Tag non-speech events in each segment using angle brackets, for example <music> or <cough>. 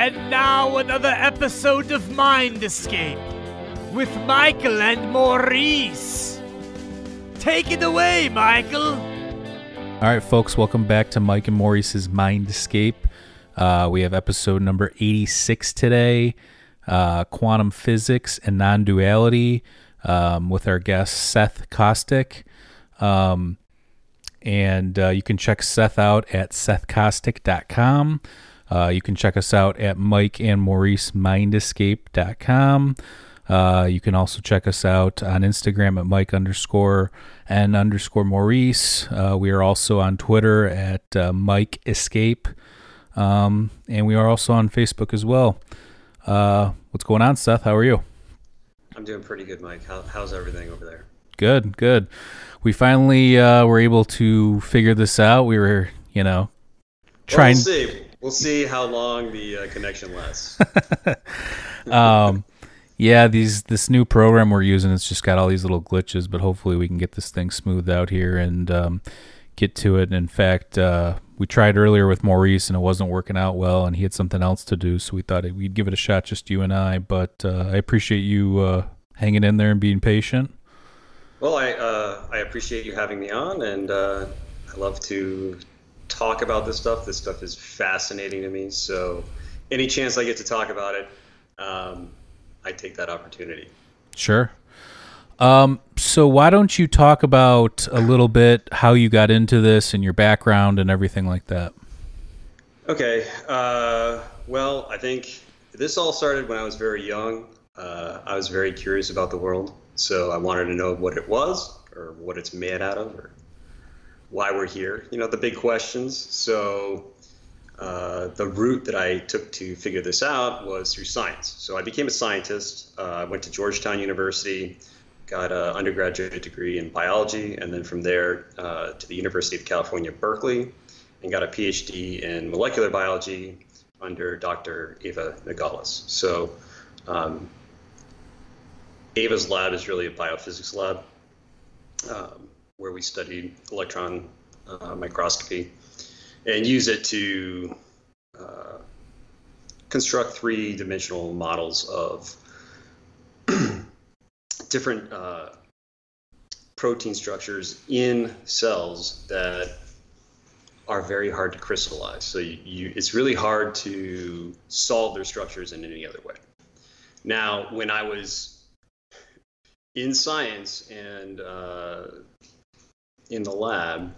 And now another episode of Mind Escape with Michael and Maurice. Take it away, Michael. All right, folks, welcome back to Mike and Maurice's Mind Escape. Uh, we have episode number 86 today uh, Quantum Physics and Non Duality um, with our guest Seth Kostek. Um, and uh, you can check Seth out at sethkostek.com. Uh, you can check us out at Mike and Maurice Mindescape.com. Uh, you can also check us out on Instagram at Mike underscore and underscore Maurice. Uh, we are also on Twitter at uh, Mike Escape. Um, and we are also on Facebook as well. Uh, what's going on, Seth? How are you? I'm doing pretty good, Mike. How, how's everything over there? Good, good. We finally uh, were able to figure this out. We were, you know, trying. Well, we'll see. How long the uh, connection lasts. <laughs> um, yeah, these this new program we're using, it's just got all these little glitches, but hopefully we can get this thing smoothed out here and um, get to it. And in fact, uh, we tried earlier with Maurice and it wasn't working out well, and he had something else to do, so we thought we'd give it a shot, just you and I. But uh, I appreciate you uh, hanging in there and being patient. Well, I uh, I appreciate you having me on, and uh, I love to talk about this stuff. This stuff is fascinating to me. So, any chance I get to talk about it, um, I take that opportunity. Sure. Um, so why don't you talk about a little bit how you got into this and your background and everything like that? Okay. Uh, well, I think this all started when I was very young. Uh, I was very curious about the world, so I wanted to know what it was or what it's made out of or why we're here. You know, the big questions. So uh, the route that I took to figure this out was through science. So I became a scientist. Uh, I went to Georgetown University got an undergraduate degree in biology, and then from there uh, to the University of California, Berkeley, and got a PhD in molecular biology under Dr. Eva Nogales. So, um, Eva's lab is really a biophysics lab um, where we studied electron uh, microscopy and use it to uh, construct three dimensional models of <clears throat> different uh, protein structures in cells that are very hard to crystallize. So you, you, it's really hard to solve their structures in any other way. Now, when I was in science and uh, in the lab,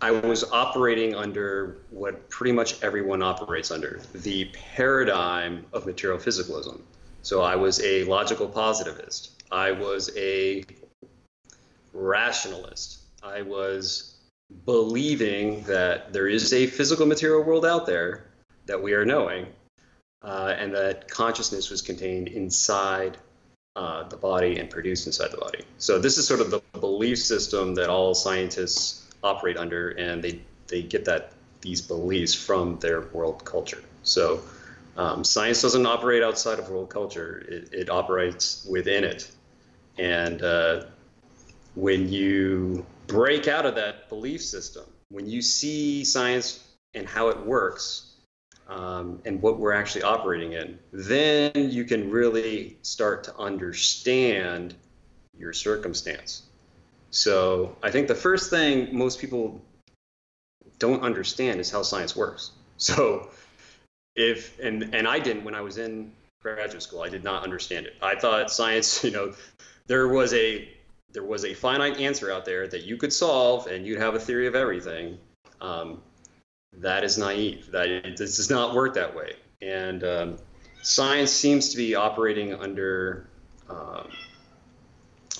I was operating under what pretty much everyone operates under the paradigm of material physicalism. So I was a logical positivist. I was a rationalist. I was believing that there is a physical material world out there that we are knowing, uh, and that consciousness was contained inside uh, the body and produced inside the body. So this is sort of the belief system that all scientists operate under, and they they get that these beliefs from their world culture. So um, science doesn't operate outside of world culture; it, it operates within it. And uh, when you break out of that belief system, when you see science and how it works, um, and what we're actually operating in, then you can really start to understand your circumstance. So I think the first thing most people don't understand is how science works. <laughs> So if and and I didn't when I was in graduate school. I did not understand it. I thought science, <laughs> you know, there was a there was a finite answer out there that you could solve and you'd have a theory of everything. Um, that is naive. That this does not work that way. And um, science seems to be operating under um,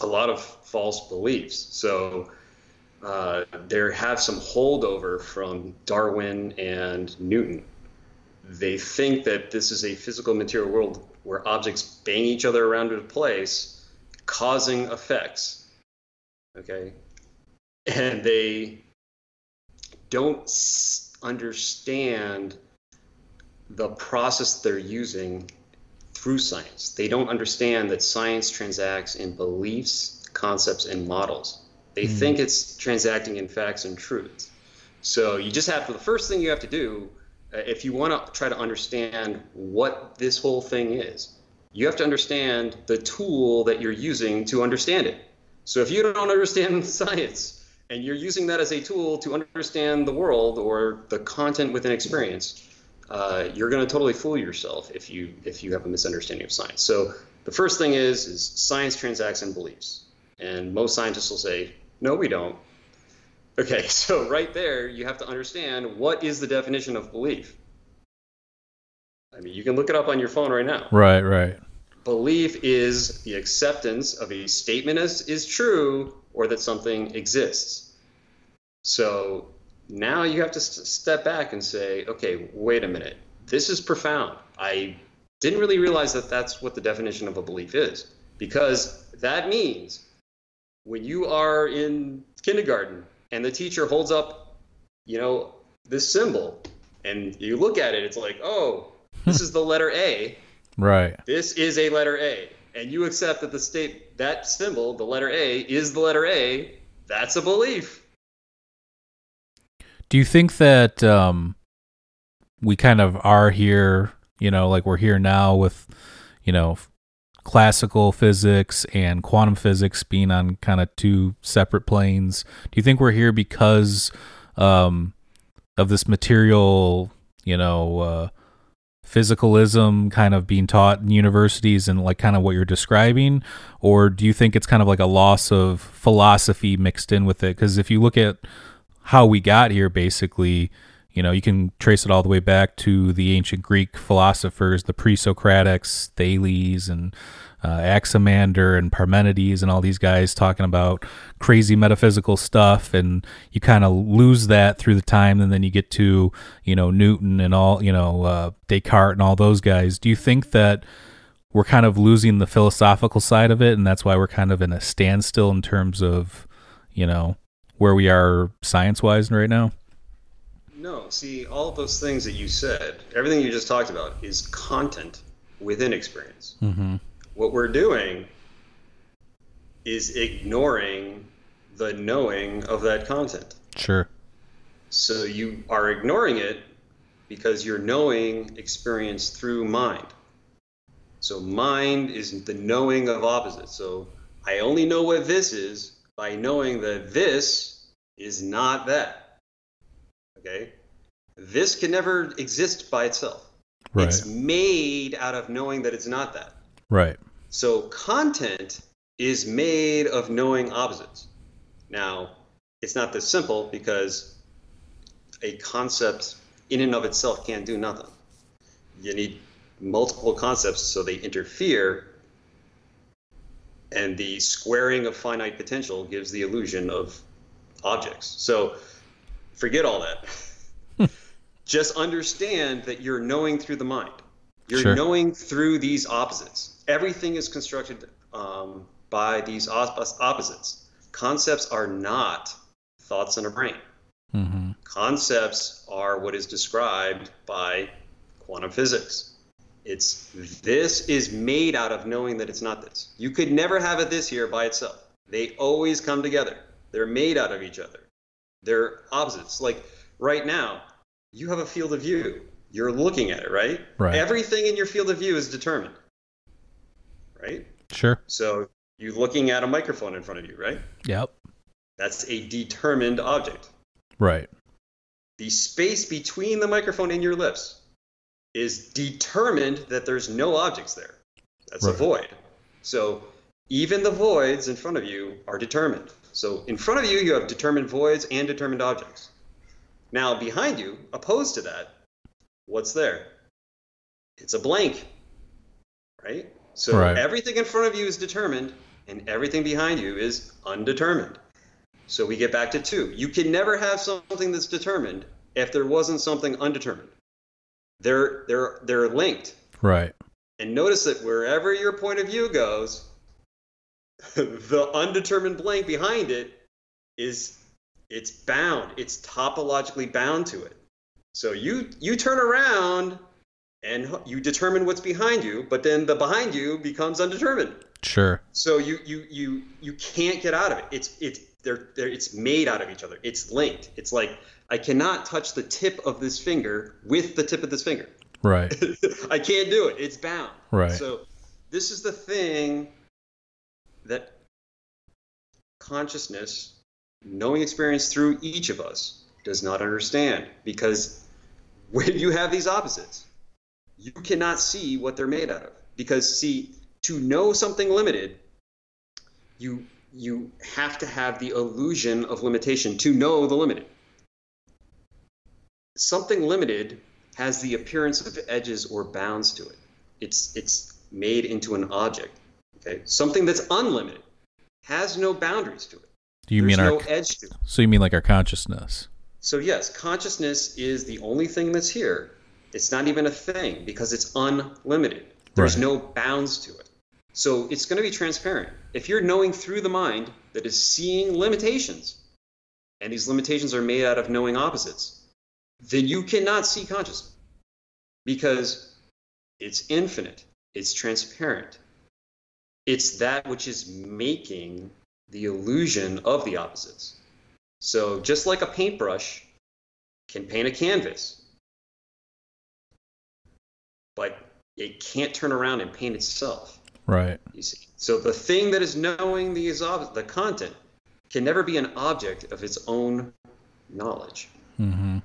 a lot of false beliefs. So uh, there have some holdover from Darwin and Newton they think that this is a physical material world where objects bang each other around in place, causing effects. Okay? And they don't understand the process they're using through science. They don't understand that science transacts in beliefs, concepts, and models. They mm. think it's transacting in facts and truths. So you just have to, the first thing you have to do Uh, If you want to try to understand what this whole thing is, you have to understand the tool that you're using to understand it. So if you don't understand <laughs> science and you're using that as a tool to understand the world or the content within experience, uh, you're going to totally fool yourself if you if you have a misunderstanding of science. So the first thing is is science transacts in beliefs, and most scientists will say, no, we don't. Okay, <laughs> so right there, you have to understand what is the definition of belief. I mean, you can look it up on your phone right now. Right, right. Belief is the acceptance of a statement as is true or that something exists. So now you have to s- step back and say, okay, wait a minute. This is profound. I didn't really realize that that's what the definition of a belief is because that means when you are in kindergarten and the teacher holds up, you know, this symbol and you look at it, it's like, oh, this <laughs> is the letter A. Right. This is a letter A, and you accept that the state that symbol, the letter A, is the letter A. That's a belief. Do you think that um, we kind of are here, you know, like we're here now with, you know, classical physics and quantum physics being on kind of two separate planes? Do you think we're here because um, of this material, you know, uh, physicalism kind of being taught in universities and like kind of what you're describing? Or do you think it's kind of like a loss of philosophy mixed in with it? Because if you look at how we got here basically you know you can trace it all the way back to the ancient greek philosophers the pre-socratics thales and uh, Anaximander and parmenides and all these guys talking about crazy metaphysical stuff and you kind of lose that through the time and then you get to you know newton and all you know uh, descartes and all those guys do you think that we're kind of losing the philosophical side of it and that's why we're kind of in a standstill in terms of you know where we are science wise right now? No, see, all of those things that you said, everything you just talked about, is content within experience. Mm-hmm. What we're doing is ignoring the knowing of that content. Sure. So you are ignoring it because you're knowing experience through mind. So mind is the knowing of opposites. So I only know what this is by knowing that this is not that. Okay? This can never exist by itself. Right. It's made out of knowing that it's not that. Right. So content is made of knowing opposites. Now, it's not this simple because a concept in and of itself can't do nothing. You need multiple concepts so they interfere, and the squaring of finite potential gives the illusion of objects. So forget all that. <laughs> Just understand that you're knowing through the mind. You're Sure. knowing through these opposites. Everything is constructed um, by these op- opposites. Concepts are not thoughts in a brain. Mm-hmm. Concepts are what is described by quantum physics. It's this is made out of knowing that it's not this. You could never have a this here by itself. They always come together. They're made out of each other. They're opposites. Like right now, you have a field of view. You're looking at it, right? Right. Everything in your field of view is determined. Right? Sure. So you're looking at a microphone in front of you, right? Yep. That's a determined object. Right. the space between the microphone and your lips is determined that there's no objects there. That's a void. So even the voids in front of you are determined. So in front of you, you have determined voids and determined objects. Now behind you, opposed to that, what's there? It's a blank, right? So Right. everything in front of you is determined, and everything behind you is undetermined. So we get back to two. You can never have something that's determined if there wasn't something undetermined. They're they're they're linked. Right. And notice that wherever your point of view goes, <laughs> the undetermined blank behind it is it's bound. It's topologically bound to it. So you you turn around and you determine what's behind you, but then the behind you becomes undetermined. Sure. So you you you you can't get out of it. It's it's they're, they're it's made out of each other. It's linked. It's like I cannot touch the tip of this finger with the tip of this finger. Right. <laughs> I can't do it. It's bound. Right. So this is the thing that consciousness, knowing experience through each of us, does not understand because <laughs> when you have these opposites, you cannot see what they're made out of. Because see, to know something limited, you you have to have the illusion of limitation to know the limited. Something limited has the appearance of edges or bounds to it. It's it's made into an object. Okay, something that's unlimited has no boundaries to it. Do you There's mean no our? edge to it. So you mean like our consciousness? So yes, consciousness is the only thing that's here. It's not even a thing because it's unlimited. There's Right. no bounds to it. So it's going to be transparent. If you're knowing through the mind that is seeing limitations, and these limitations are made out of knowing opposites, then you cannot see consciousness because it's infinite, it's transparent. It's that which is making the illusion of the opposites. So just like a paintbrush can paint a canvas, but it can't turn around and paint itself. Right. You see, so the thing that is knowing these ob- the content can never be an object of its own knowledge. Mm-hmm.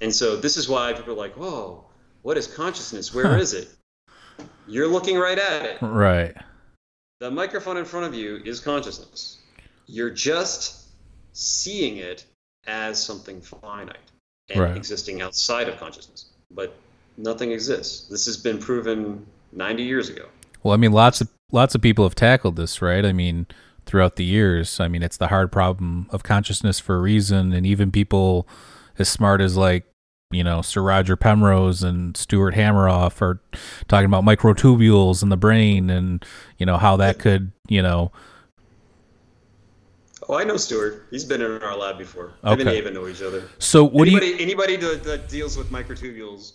And so this is why people are like, "Whoa, what is consciousness? Where Huh. is it?" You're looking right at it. Right. The microphone in front of you is consciousness. You're just seeing it as something finite and Right. existing outside of consciousness. But nothing exists. This has been proven 90 years ago. Well, I mean, lots of lots of people have tackled this, right? I mean, throughout the years. I mean, it's the hard problem of consciousness for a reason, and even people as smart as like you know Sir Roger Penrose and Stuart Hameroff are talking about microtubules in the brain, and you know how that could you know Oh, I know Stuart. He's been in our lab before. Him and Okay. Eva know each other. So what do anybody, you? anybody that, that deals with microtubules,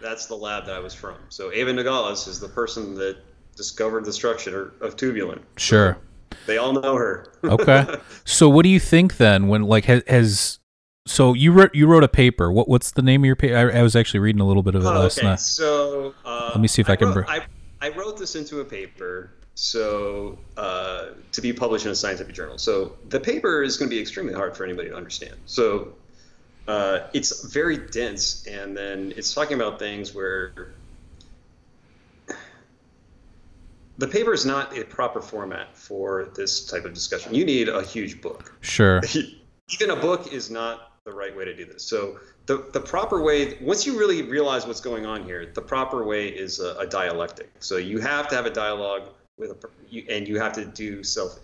that's the lab that I was from. So Eva Nogales is the person that discovered the structure of tubulin. Sure. They all know her. <laughs> Okay. So what do you think then? When like has, has so you wrote you wrote a paper. What what's the name of your paper? I, I was actually reading a little bit of it Oh, last okay. night. So uh, Let me see if I can Wrote, I, I wrote this into a paper, so uh, to be published in a scientific journal. So the paper is going to be extremely hard for anybody to understand. So uh, it's very dense, and then it's talking about things where the paper is not a proper format for this type of discussion. You need a huge book Sure. <laughs> even a book is not the right way to do this. So the, the proper way, once you really realize what's going on here, the proper way is a, a dialectic. So you have to have a dialogue with a, you, and you have to do self,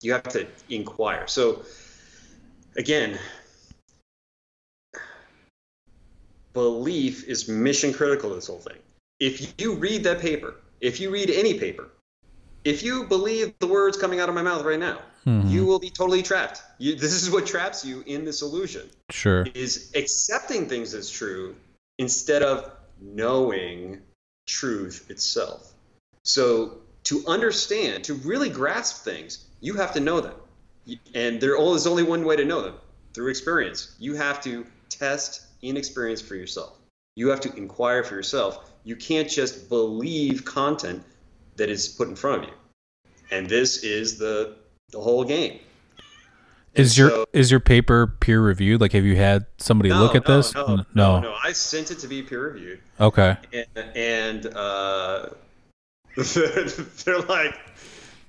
you have to inquire. So again, belief is mission critical to this whole thing. If you read that paper, if you read any paper, if you believe the words coming out of my mouth right now, Mhm. you will be totally trapped. You, this is what traps you in this illusion Sure. is accepting things as true instead of knowing truth itself. So to understand, to really grasp things, you have to know them. And there is only one way to know them through experience. You have to test in experience for yourself. You have to inquire for yourself. You can't just believe content that is put in front of you. And this is the the whole game. And Is your so- is your paper peer reviewed? Like, have you had somebody look at no, this? No, N- no, no, I sent it to be peer reviewed, Okay. and, and uh, <laughs> they're like,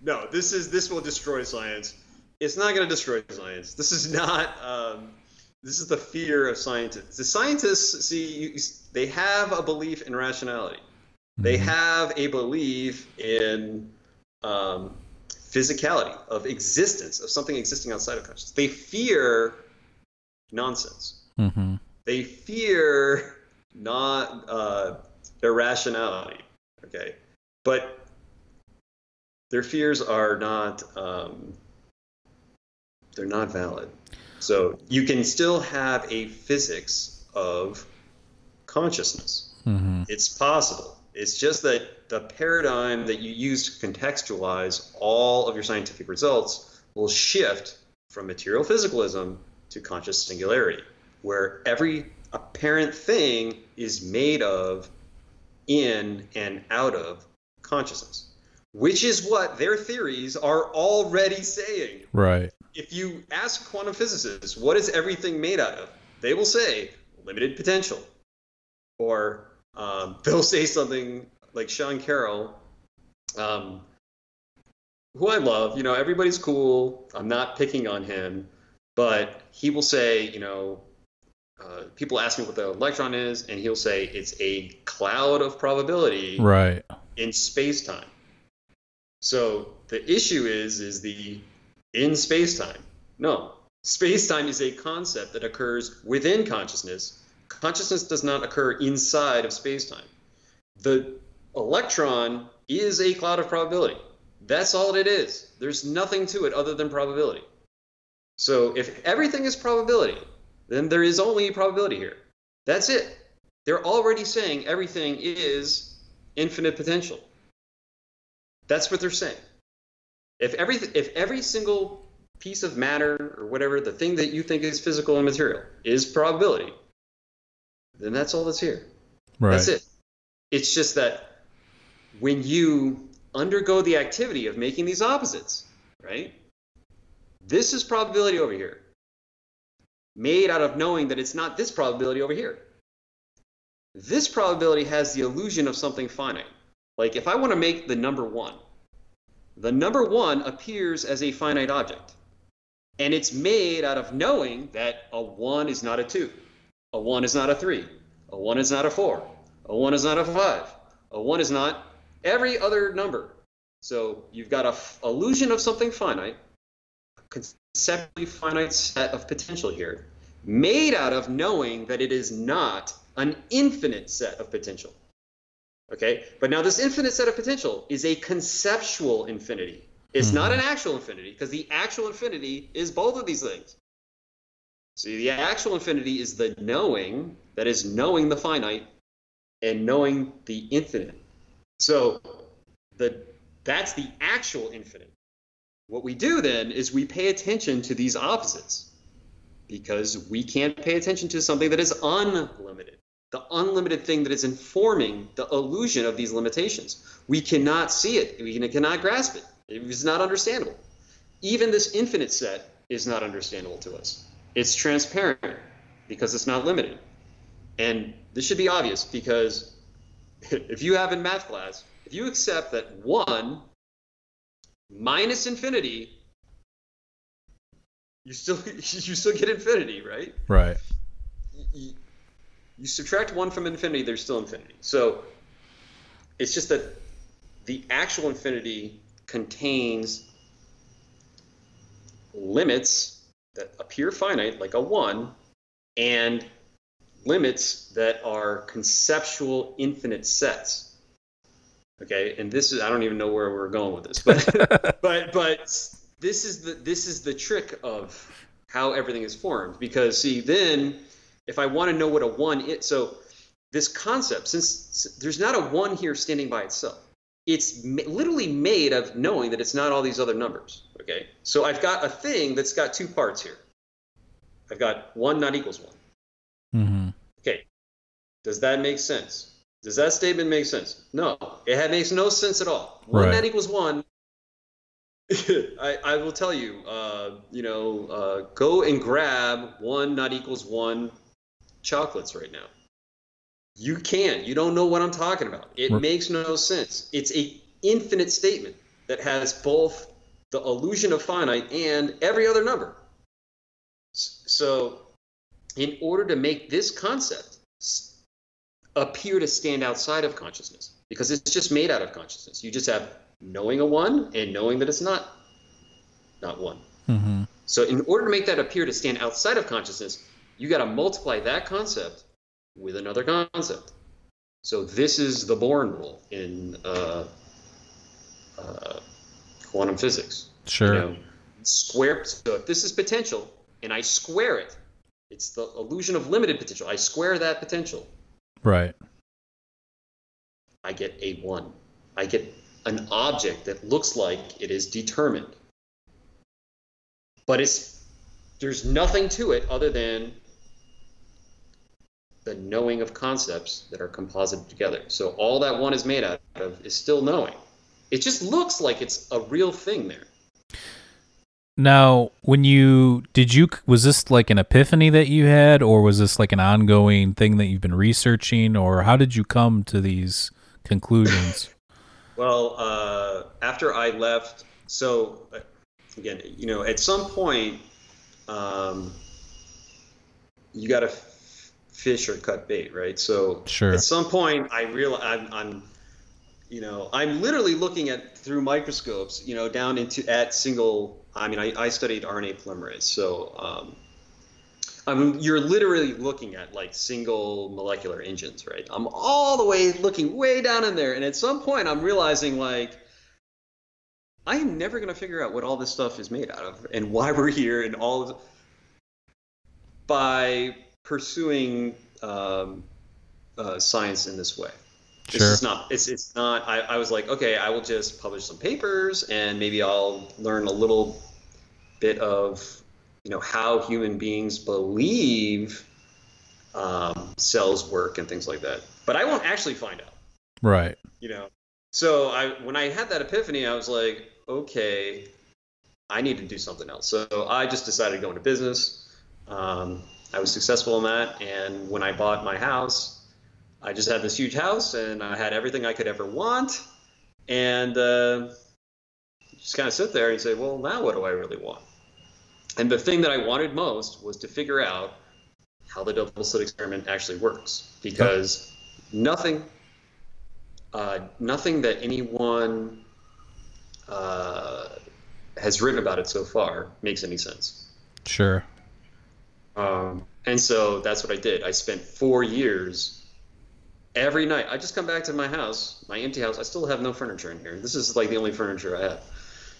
"No, this is this will destroy science. It's not going to destroy science. This is not. Um, this is the fear of scientists. The scientists see you, they have a belief in rationality. They Mhm. have a belief in um, physicality of existence of something existing outside of consciousness. They fear nonsense. Mhm. They fear not uh, irrationality. Okay, but their fears are not um, they're not valid. So you can still have a physics of consciousness. Mhm. It's possible. It's just that the paradigm that you use to contextualize all of your scientific results will shift from material physicalism to conscious singularity. where every apparent thing is made of, in, and out of consciousness, which is what their theories are already saying. Right. If you ask quantum physicists, what is everything made out of? They will say limited potential. Or um, <laughs> they'll say something like Sean Carroll, um, who I love. You know, everybody's cool. I'm not picking on him. But he will say, you know, uh, people ask me what the electron is, and he'll say it's a cloud of probability Right. in space time. So the issue is is the in space time. No, space time is a concept that occurs within consciousness. Consciousness does not occur inside of space time. The electron is a cloud of probability. That's all it is. There's nothing to it other than probability. So if everything is probability, then there is only probability here. That's it. They're already saying everything is infinite potential. That's what they're saying. If every if every single piece of matter or whatever the thing that you think is physical and material is probability, then that's all that's here. Right. That's it. It's just that when you undergo the activity of making these opposites, right? This is probability over here, made out of knowing that it's not this probability over here. This probability has the illusion of something finite. Like if I want to make the number one, the number one appears as a finite object. And it's made out of knowing that a one is not a two, a one is not a three, a one is not a four, a one is not a five, a one is not every other number. So you've got a f- illusion of something finite, a conceptually finite set of potential here, made out of knowing that it is not an infinite set of potential. Okay, but now this infinite set of potential is a conceptual infinity. It's not an mm-hmm. actual infinity because the actual infinity is both of these things. See, the actual infinity is the knowing that is knowing the finite and knowing the infinite. So the that's the actual infinite. What we do then is we pay attention to these opposites because we can't pay attention to something that is unlimited the unlimited thing that is informing the illusion of these limitations. We cannot see it. We cannot grasp it. It is not understandable. Even this infinite set is not understandable to us. It's transparent because it's not limited. And this should be obvious because <laughs> if you have in math class, if you accept that 1 minus infinity, you still <laughs> you still get infinity, right? Right. You, you subtract one from infinity, there's still infinity. So it's just that the actual infinity contains limits that appear finite, like a one, and limits that are conceptual infinite sets. Okay, and this is I don't even know where we're going with this, but <laughs> but but this is the this is the trick of how everything is formed because see then if I want to know what a one is, so this concept, since there's not a one here standing by itself, it's literally made of knowing that it's not all these other numbers. Okay, so I've got a thing that's got two parts here. I've got one not equals one. Mm-hmm. Okay, does that make sense? Does that statement make sense? No, it makes no sense at all. One Right. not equals one. <laughs> I, I will tell you, uh, you know, uh, go and grab one not equals one chocolates right now. You can't. You don't know what I'm talking about. It Right. makes no sense. It's a infinite statement that has both the illusion of finite and every other number. So, in order to make this concept appear to stand outside of consciousness, because it's just made out of consciousness, you just have knowing a one and knowing that it's not not one. Mm-hmm. So, in order to make that appear to stand outside of consciousness, you got to multiply that concept with another concept. So, this is the Born rule in uh, uh, quantum physics. Sure. You know, square. So, if this is potential and I square it, it's the illusion of limited potential. I square that potential, Right. I get a one. I get an object that looks like it is determined. But it's there's nothing to it other than the knowing of concepts that are composited together. So all that one is made out of is still knowing. It just looks like it's a real thing there. Now, when you did you was this like an epiphany that you had or was this like an ongoing thing that you've been researching or how did you come to these conclusions? <laughs> well, uh, after I left, so uh, again, you know, at some point, um, you got to fish or cut bait, right? So Sure. at some point, I real I'm, I'm, you know, I'm literally looking at through microscopes, you know, down into at single. I mean, I, I studied RNA polymerase, so um, I mean, you're literally looking at like single molecular engines, right? I'm all the way looking way down in there, and at some point, I'm realizing like. I am never going to figure out what all this stuff is made out of and why we're here and all of by pursuing um, uh, science in this way. Sure. is not. It's it's not. I, I was like, okay, I will just publish some papers and maybe I'll learn a little bit of you know how human beings believe um, cells work and things like that. But I won't actually find out Right. you know so i when i had that epiphany i was like okay i need to do something else so i just decided to go into business um, i was successful in that and when i bought my house i just had this huge house and i had everything i could ever want and uh, just kind of sit there and say well now what do i really want and the thing that i wanted most was to figure out how the double slit experiment actually works because nothing uh, nothing that anyone uh, has written about it so far makes any sense. Sure. Um, and so that's what I did. I spent four years every night. I just come back to my house, my empty house. I still have no furniture in here. This is like the only furniture I have. <laughs>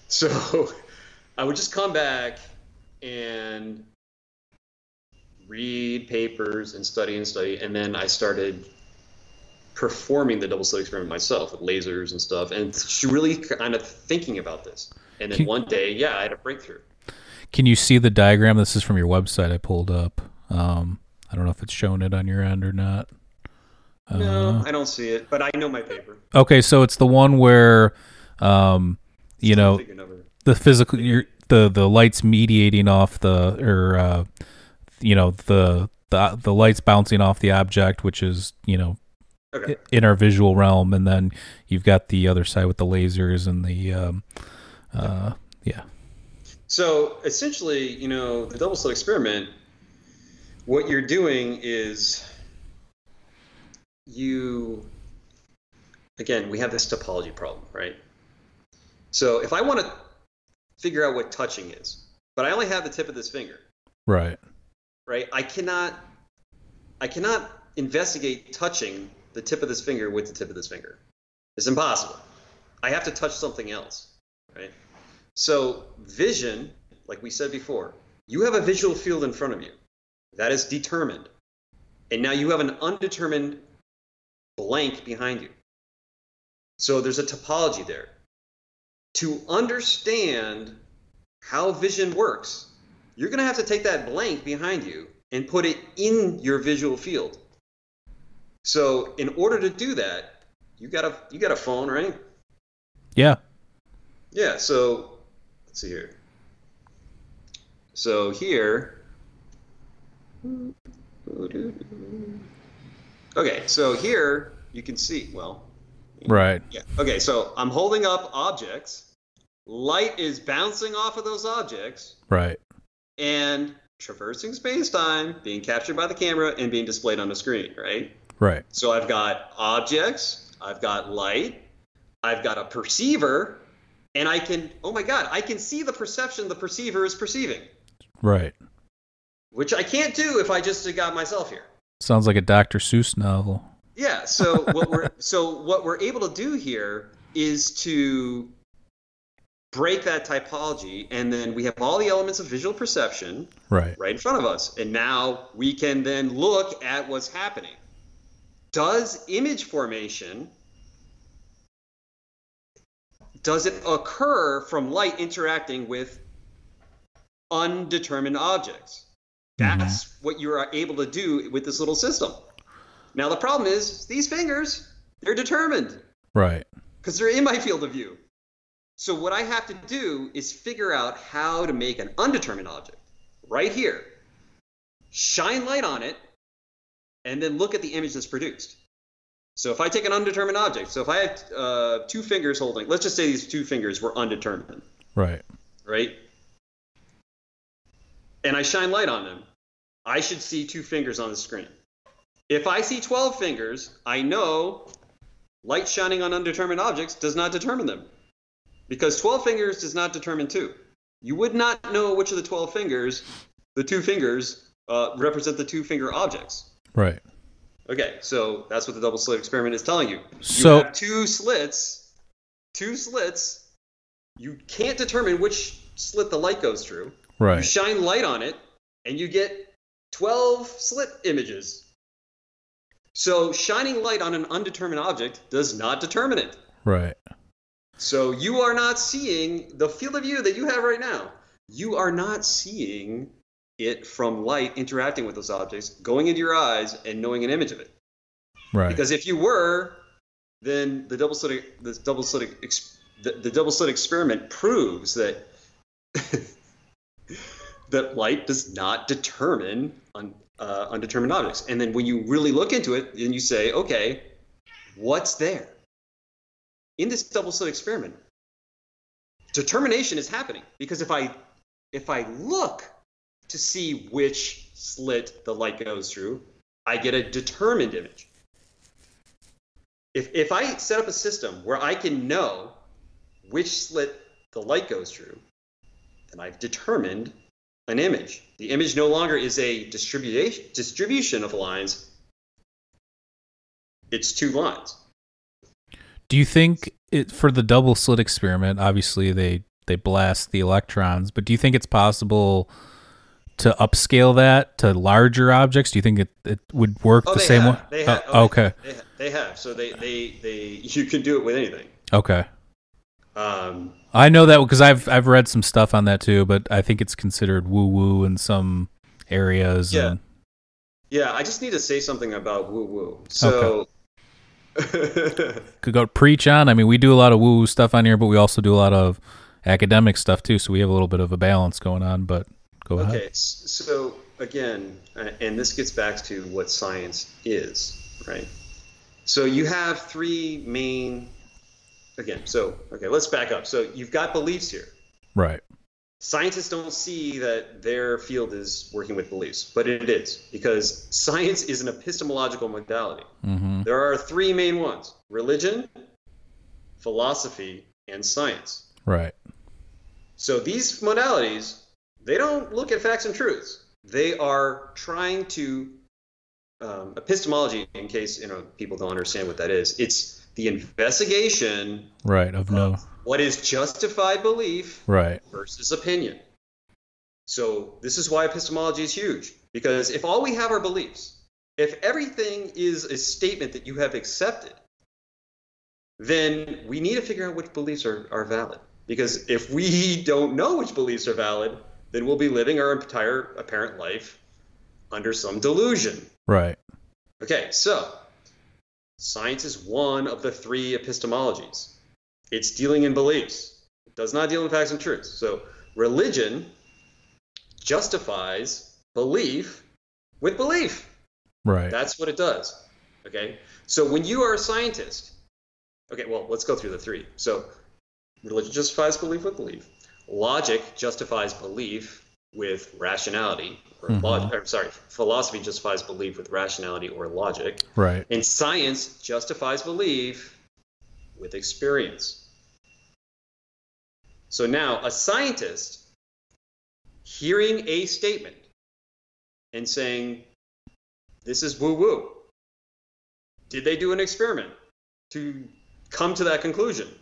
So I would just come back and read papers and study and study. And then I started performing the double slit experiment myself with lasers and stuff and really kind of thinking about this. And then one day, yeah, I had a breakthrough. Can you see the diagram? This is from your website I pulled up. Um, I don't know if it's showing it on your end or not. No, Uh, I don't see it, but I know my paper. okay, so it's the one where, um, you Still know, the physical, you're, the the lights mediating off the or uh, you know the the the lights bouncing off the object, which is you know Okay. in our visual realm, and then you've got the other side with the lasers and the um, uh, yeah, So essentially, you know, the double slit experiment, what you're doing is you, again, we have this topology problem, right? So if I want to figure out what touching is, but I only have the tip of this finger, right, right? I cannot, I cannot investigate touching the tip of this finger with the tip of this finger. It's impossible. I have to touch something else, right? So vision, like we said before, you have a visual field in front of you that is determined, and now you have an undetermined blank behind you. So there's a topology there. To understand how vision works, you're going to have to take that blank behind you and put it in your visual field. So in order to do that, you got a you got a phone, right? yeah, Yeah, so let's see here. So here. Okay, so here you can see, well, right, yeah. Okay, so I'm holding up objects. Light is bouncing off of those objects right, and traversing space-time, being captured by the camera and being displayed on the screen, right? right, So I've got objects, I've got light, I've got a perceiver, and I can, oh my God, I can see the perception the perceiver is perceiving, right. which I can't do if I just got myself here. Sounds like a Dr. Seuss novel. Yeah, so <laughs> what we're so what we're able to do here is to break that topology and then we have all the elements of visual perception Right, right in front of us. And now we can then look at what's happening. Does image formation does it occur from light interacting with undetermined objects? That's mm-hmm. what you are able to do with this little system. Now the problem is these fingers, they're determined Right. because they're in my field of view. So what I have to do is figure out how to make an undetermined object right here, shine light on it, and then look at the image that's produced. So if I take an undetermined object, so if I have uh, two fingers holding, let's just say these two fingers were undetermined, Right. right? And I shine light on them, I should see two fingers on the screen. If I see 12 fingers, I know light shining on undetermined objects does not determine them. Because 12 fingers does not determine two. You would not know which of the 12 fingers, the two fingers, uh, represent the two finger objects. Right. Okay, so that's what the double slit experiment is telling you. So- you have two slits, two slits. You can't determine which slit the light goes through. Right. You shine light on it, and you get 12 slit images. So shining light on an undetermined object does not determine it. Right. So you are not seeing the field of view that you have right now. You are not seeing it from light interacting with those objects, going into your eyes and knowing an image of it. Right. Because if you were, then the double slit the double slit the, the double slit experiment proves that <laughs> that light does not determine un, uh, undetermined objects. And then when you really look into it, then you say, okay, what's there in this double slit experiment? Determination is happening because if I if I look to see which slit the light goes through, I get a determined image. If, if I set up a system where I can know which slit the light goes through, then I've determined an image. The image no longer is a distribution distribution of lines. It's two lines. Do you think it for the double slit experiment? Obviously, they they blast the electrons, but do you think it's possible to upscale that to larger objects? Do you think it, it would work the they same have. way? They have. Oh, oh, okay. They, ha- they have. So they, they, they, you can do it with anything. Okay. Um, I know that because I've I've read some stuff on that too, but I think it's considered woo woo in some areas. Yeah. and- yeah, I just need to say something about woo woo. So, <laughs> could go preach on. I mean, we do a lot of woo woo stuff on here, but we also do a lot of academic stuff too. So we have a little bit of a balance going on. But go ahead. Okay, so again, uh, and this gets back to what science is, right? So you have three main, again, so, okay, let's back up. So you've got beliefs here. Right. Scientists don't see that their field is working with beliefs, but it is because science is an epistemological modality. Mm-hmm. There are three main ones religion, philosophy, and science. Right. So these modalities, they don't look at facts and truths. They are trying to um, epistemology. In case you know people don't understand what that is, it's the investigation Right. Of no. of what is justified belief Right. versus opinion. So this is why epistemology is huge because if all we have are beliefs, if everything is a statement that you have accepted, then we need to figure out which beliefs are, are valid. Because if we don't know which beliefs are valid, then we'll be living our entire apparent life under some delusion. Right. Okay, so science is one of the three epistemologies. It's dealing in beliefs. It does not deal in facts and truths. So religion justifies belief with belief. Right. That's what it does. Okay? So when you are a scientist, okay, well, let's go through the three. So religion justifies belief with belief. Logic justifies belief with rationality or Mhm. logic. Or, sorry, philosophy justifies belief with rationality or logic. right. And science justifies belief with experience. So now, a scientist hearing a statement and saying, This is woo woo. Did they do an experiment to come to that conclusion?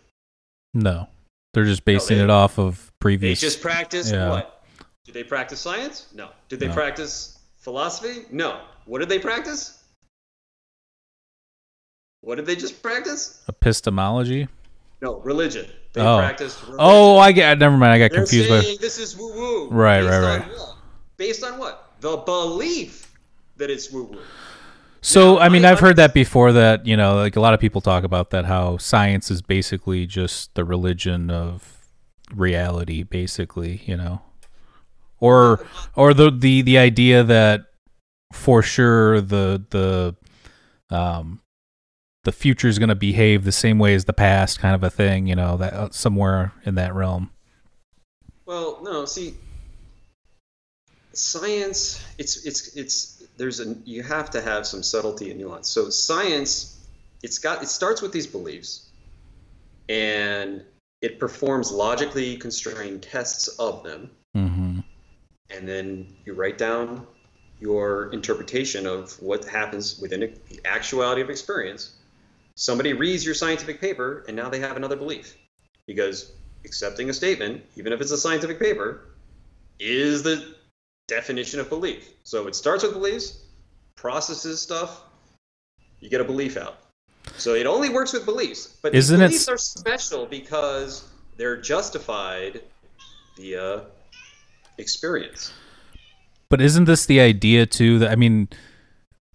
No. They're just basing they- it off of previous. They just practiced Yeah. what? Did they practice science? No. Did they No. practice philosophy? No. What did they practice? What did they just practice? epistemology. No, religion. They Oh. practiced oh, religion. Oh, I get. Never mind. I got They're confused. By, saying this is woo woo. Right, right, on right. what? Based on what? The belief that it's woo woo. So, I mean, I've heard that before that, you know, like a lot of people talk about that how science is basically just the religion of reality basically, you know. Or or the the the idea that for sure the the um the future is going to behave the same way as the past kind of a thing, you know, that uh, somewhere in that realm. Well, no, see, science, it's it's it's there's a you have to have some subtlety and nuance. So science, it's got it starts with these beliefs, and it performs logically constrained tests of them, Mhm. and then you write down your interpretation of what happens within a, the actuality of experience. Somebody reads your scientific paper, and now they have another belief because accepting a statement, even if it's a scientific paper, is the definition of belief. So it starts with beliefs, processes stuff, you get a belief out. So it only works with beliefs, but Isn't it beliefs s- are special because they're justified via experience. But isn't this the idea too that I mean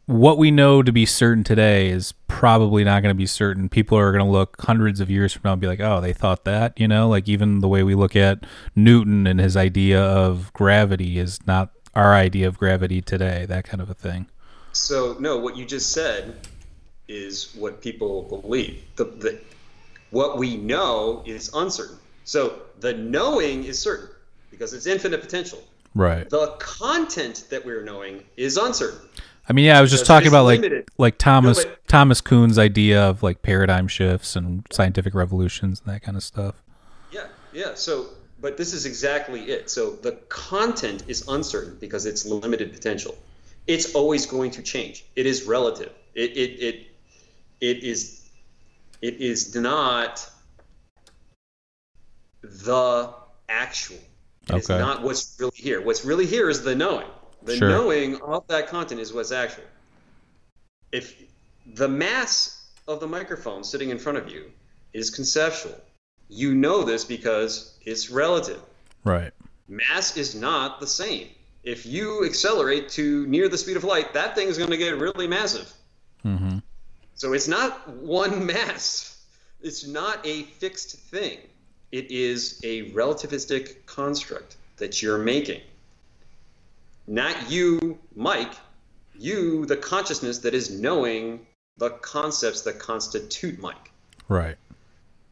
what we know to be certain today is probably not going to be certain. People are going to look hundreds of years from now and be like, "Oh, they thought that," you know, like even the way we look at Newton and his idea of gravity is not our idea of gravity today, that kind of a thing. So no, what you just said is what people believe. The, the what we know is uncertain. So the knowing is certain because it's infinite potential. Right. The content that we're knowing is uncertain. I mean, yeah, I was just talking about like limited. like Thomas No, but- Thomas Kuhn's idea of like paradigm shifts and scientific revolutions and that kind of stuff. Yeah, yeah. So, but this is exactly it. So the content is uncertain because it's limited potential. It's always going to change. It is relative. It it it it is it is not the actual. It's Okay. not what's really here. What's really here is the knowing. The Sure. knowing of that content is what's actual. If the mass of the microphone sitting in front of you is conceptual, you know this because it's relative. Right. Mass is not the same. If you accelerate to near the speed of light, that thing is going to get really massive. Mm-hmm. So it's not one <laughs> mass. It's not a fixed thing. It is a relativistic construct that you're making. Not you, Mike, you, the consciousness that is knowing the concepts that constitute Mike. Right.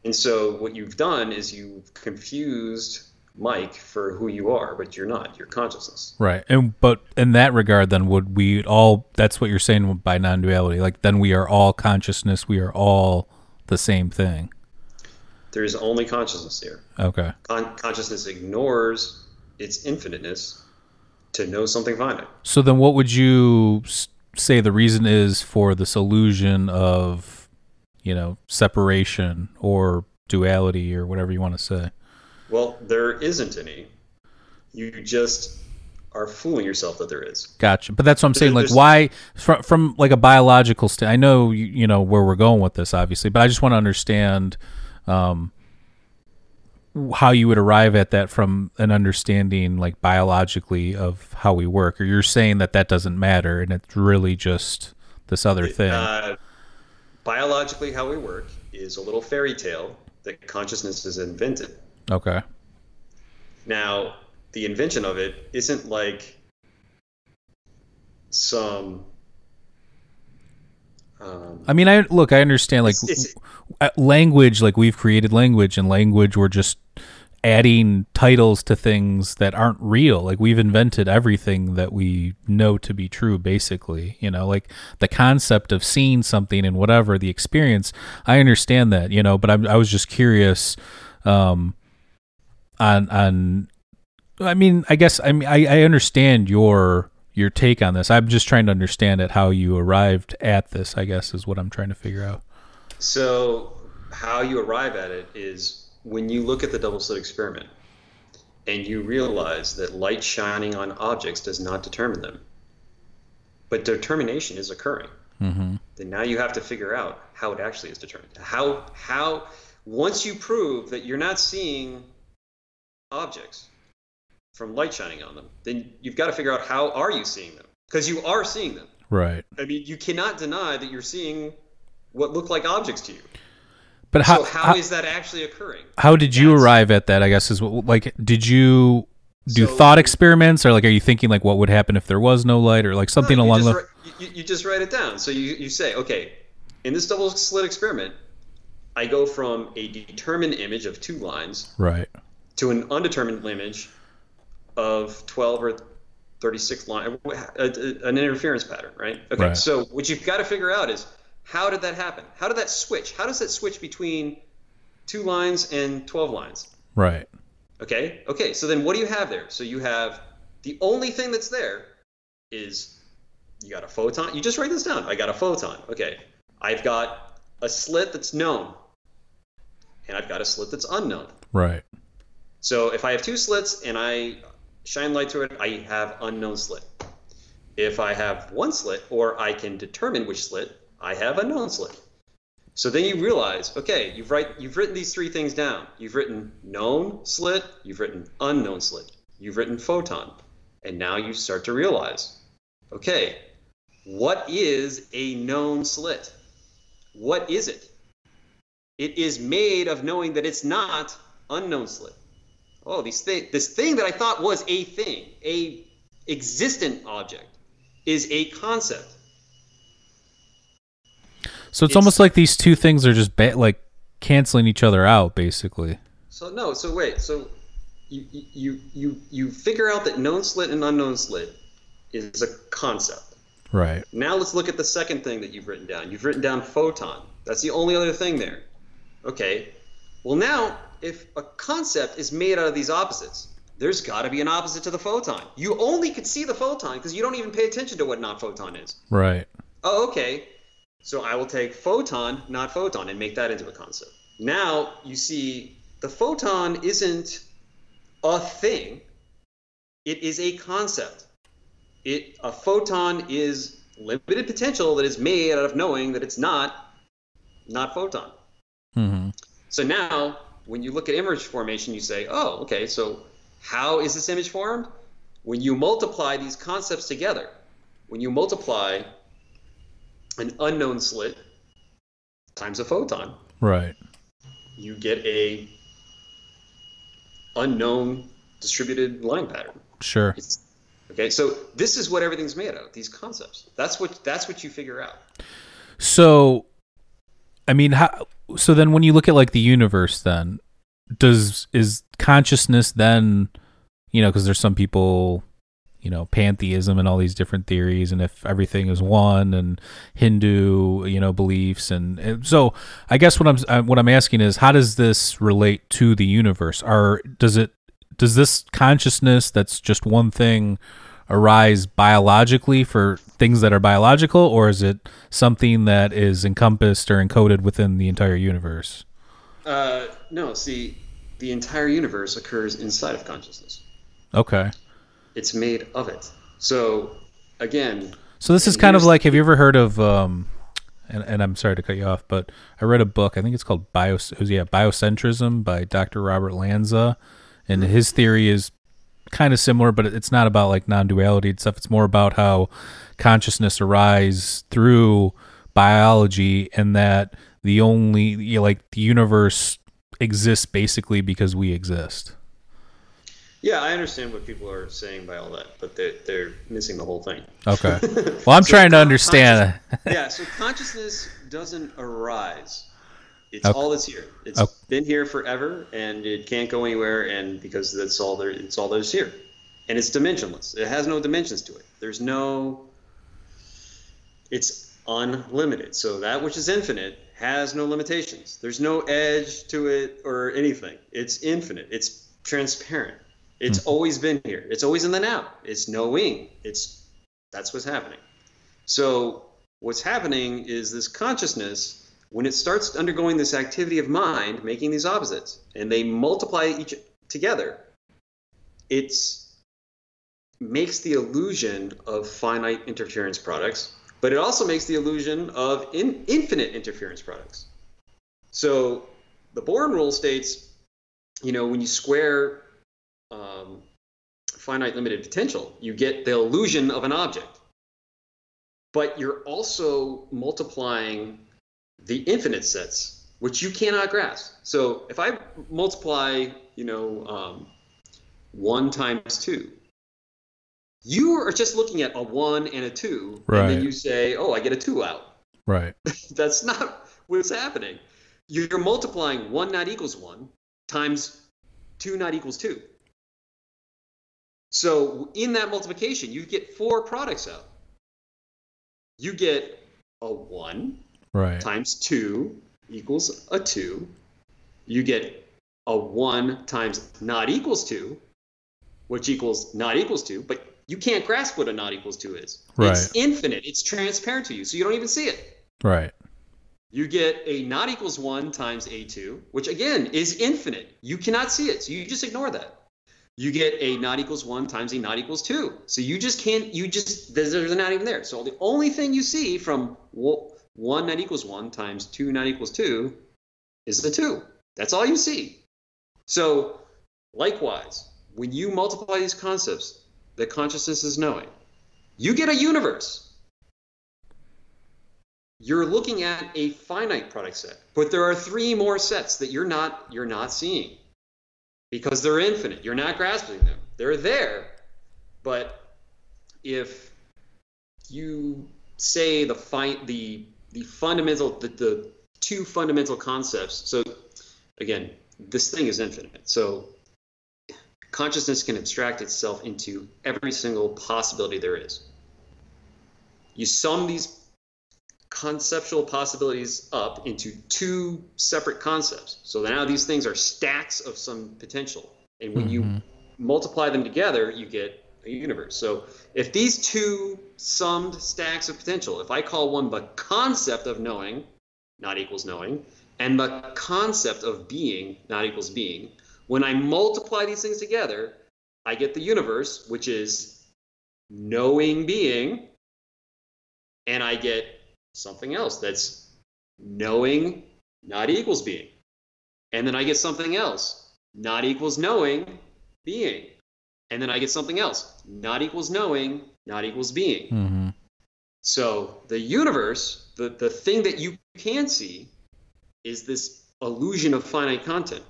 And so what you've done is you've confused Mike for who you are, but you're not. You're consciousness. Right. And but in that regard then would we all that's what you're saying by non-duality. Like then we are all consciousness, we are all the same thing. There is only consciousness here. Okay. Con- consciousness ignores its infiniteness to know something finite. So then what would you say the reason is for this illusion of, you know, separation or duality or whatever you want to say? Well, there isn't any. You just are fooling yourself that there is. Gotcha. But that's what I'm saying. Like, why from from like a biological st I know you, you know where we're going with this, obviously, but I just want to understand um, how you would arrive at that from an understanding, like biologically, of how we work. Or you're saying that that doesn't matter, and it's really just this other thing. Uh, biologically, how we work is a little fairy tale that consciousness has invented. okay. Now, the invention of it isn't like some. Um, I mean, I look. I understand. Like It's- it's- uh, language, like we've created language, and language we're just adding titles to things that aren't real. Like we've invented everything that we know to be true. Basically, you know, like the concept of seeing something and whatever the experience. I understand that, you know, but I'm, I was just curious. Um, on on, I mean, I guess I mean I, I understand your your take on this. I'm just trying to understand it how you arrived at this. I guess is what I'm trying to figure out. So, how you arrive at it is when you look at the double slit experiment and you realize that light shining on objects does not determine them, but determination is occurring. Mm-hmm. Then now you have to figure out how it actually is determined. How how once you prove that you're not seeing objects from light shining on them, then you've got to figure out how are you seeing them because you are seeing them. Right. I mean, you cannot deny that you're seeing what look like objects to you. But how so how is that actually occurring? how did you That's- arrive at that? I guess is what, like did you do So- thought experiments or like are you thinking like what would happen if there was no light or like something No, along the you, you just write it down. So you, you say, okay, in this double slit experiment, I go from a determined image of two lines right to an undetermined image of 12 or 36 line, uh, uh, an interference pattern, right? Okay, Right. so what you've got to figure out is how did that happen? How did that switch? How does that switch between two lines and 12 lines? right Okay, okay, so then what do you have there? So you have the only thing that's there is you got a photon. You just write this down. I got a photon. Okay, I've got a slit that's known, and I've got a slit that's unknown. right So if I have two slits and I shine light through it, I have unknown slit. If I have one slit, or I can determine which slit, I have unknown slit. So then you realize, okay, you've write, you've written these three things down. You've written known slit, you've written unknown slit, you've written photon, and now you start to realize, okay, what is a known slit? What is it? It is made of knowing that it's not unknown slit. Oh, these thing, this thing that I thought was a thing, a existent object, is a concept. so it's, It's- almost like these two things are just ba- like canceling each other out basically So no, so wait, so you you you you figure out that known slit and unknown slit is a concept. right Now let's look at the second thing that you've written down. You've written down photon. That's the only other thing there. Okay. Well, now if a concept is made out of these opposites, there's got to be an opposite to the photon. You only could see the photon because you don't even pay attention to what not photon is. right Oh, okay. So I will take photon, not photon, and make that into a concept. Now you see the photon isn't a thing. It is a concept. It a photon is limited potential that is made out of knowing that it's not not photon. hmm So now when you look at image formation, you say, oh, okay, so how is this image formed? When you multiply these concepts together, when you multiply an unknown slit times a photon, right you get a unknown distributed line pattern. sure It's, okay, so this is what everything's made out of. These concepts. That's what that's what you figure out. So, I mean, how? So then, when you look at like the universe, then does is consciousness then, you know, because there's some people, you know, pantheism and all these different theories, and if everything is one, and Hindu, you know, beliefs, and, and so I guess what I'm uh, what I'm asking is, how does this relate to the universe? Or does it does this consciousness that's just one thing arise biologically for things that are biological, or is it something that is encompassed or encoded within the entire universe? Uh, no, see, the entire universe occurs inside of consciousness. Okay. It's made of it. So again, So this is kind of like have you ever heard of um and, and I'm sorry to cut you off, but I read a book, I think it's called Bio yeah, Biocentrism by Dr. Robert Lanza. And his theory is kind of similar, but it's not about like non-duality and stuff. It's more about how consciousness arises through biology and that the only you know, like the universe exists basically because we exist. yeah, I understand what people are saying by all that, but they're, they're missing the whole thing. Okay. <laughs> Well, I'm So trying to understand. <laughs> yeah, so consciousness doesn't arise. It's Okay. all that's here. It's Okay. been here forever, and it can't go anywhere. And because that's all there, it's all that's here, and it's dimensionless. It has no dimensions to it. There's no. It's unlimited. So that which is infinite has no limitations. There's no edge to it or anything. It's infinite. It's transparent. It's mm-hmm. always been here. It's always in the now. It's knowing. It's that's what's happening. So what's happening is this consciousness when it starts undergoing this activity of mind, making these opposites, and they multiply each together, it's makes the illusion of finite interference products, but it also makes the illusion of in, infinite interference products. So the Born rule states, you know, when you square um, finite limited potential, you get the illusion of an object. but you're also multiplying the infinite sets, which you cannot grasp. So if I multiply, you know, um, one times two, you are just looking at a one and a two, right. and then you say, "Oh, I get a two out." Right. <laughs> That's not what's happening. You're multiplying one not equals one times two not equals two. So in that multiplication, you get four products out. You get a one Right. times two equals a two. You get a one times not equals two, which equals not equals two, but you can't grasp what a not equals two is. It's infinite. It's transparent to you, so you don't even see it. Right. You get a not equals 1 times a2, which again is infinite. You cannot see it, so you just ignore that. You get a not equals 1 times a not equals 2. So you just can't, you just, there's, there's not even there. So the only thing you see from 1 not equals 1 times 2 not equals 2 is the 2. That's all you see. So likewise, when you multiply these concepts that consciousness is knowing, you get a universe you're looking at a finite product set but there are three more sets that you're not you're not seeing because they're infinite you're not grasping them they're there but if you say the fi- the the fundamental the, the two fundamental concepts so again this thing is infinite so consciousness can abstract itself into every single possibility there is you sum these conceptual possibilities up into two separate concepts. So now these things are stacks of some potential. And when you Mhm. multiply them together, you get universe. So if these two summed stacks of potential, if I call one the concept of knowing, not equals knowing, and the concept of being, not equals being, when I multiply these things together, I get the universe, which is knowing being, and I get something else that's knowing not equals being. And then I get something else, not equals knowing being. And then I get something else, not equals knowing, not equals being. hmm So the universe, the, the thing that you can see, is this illusion of finite content.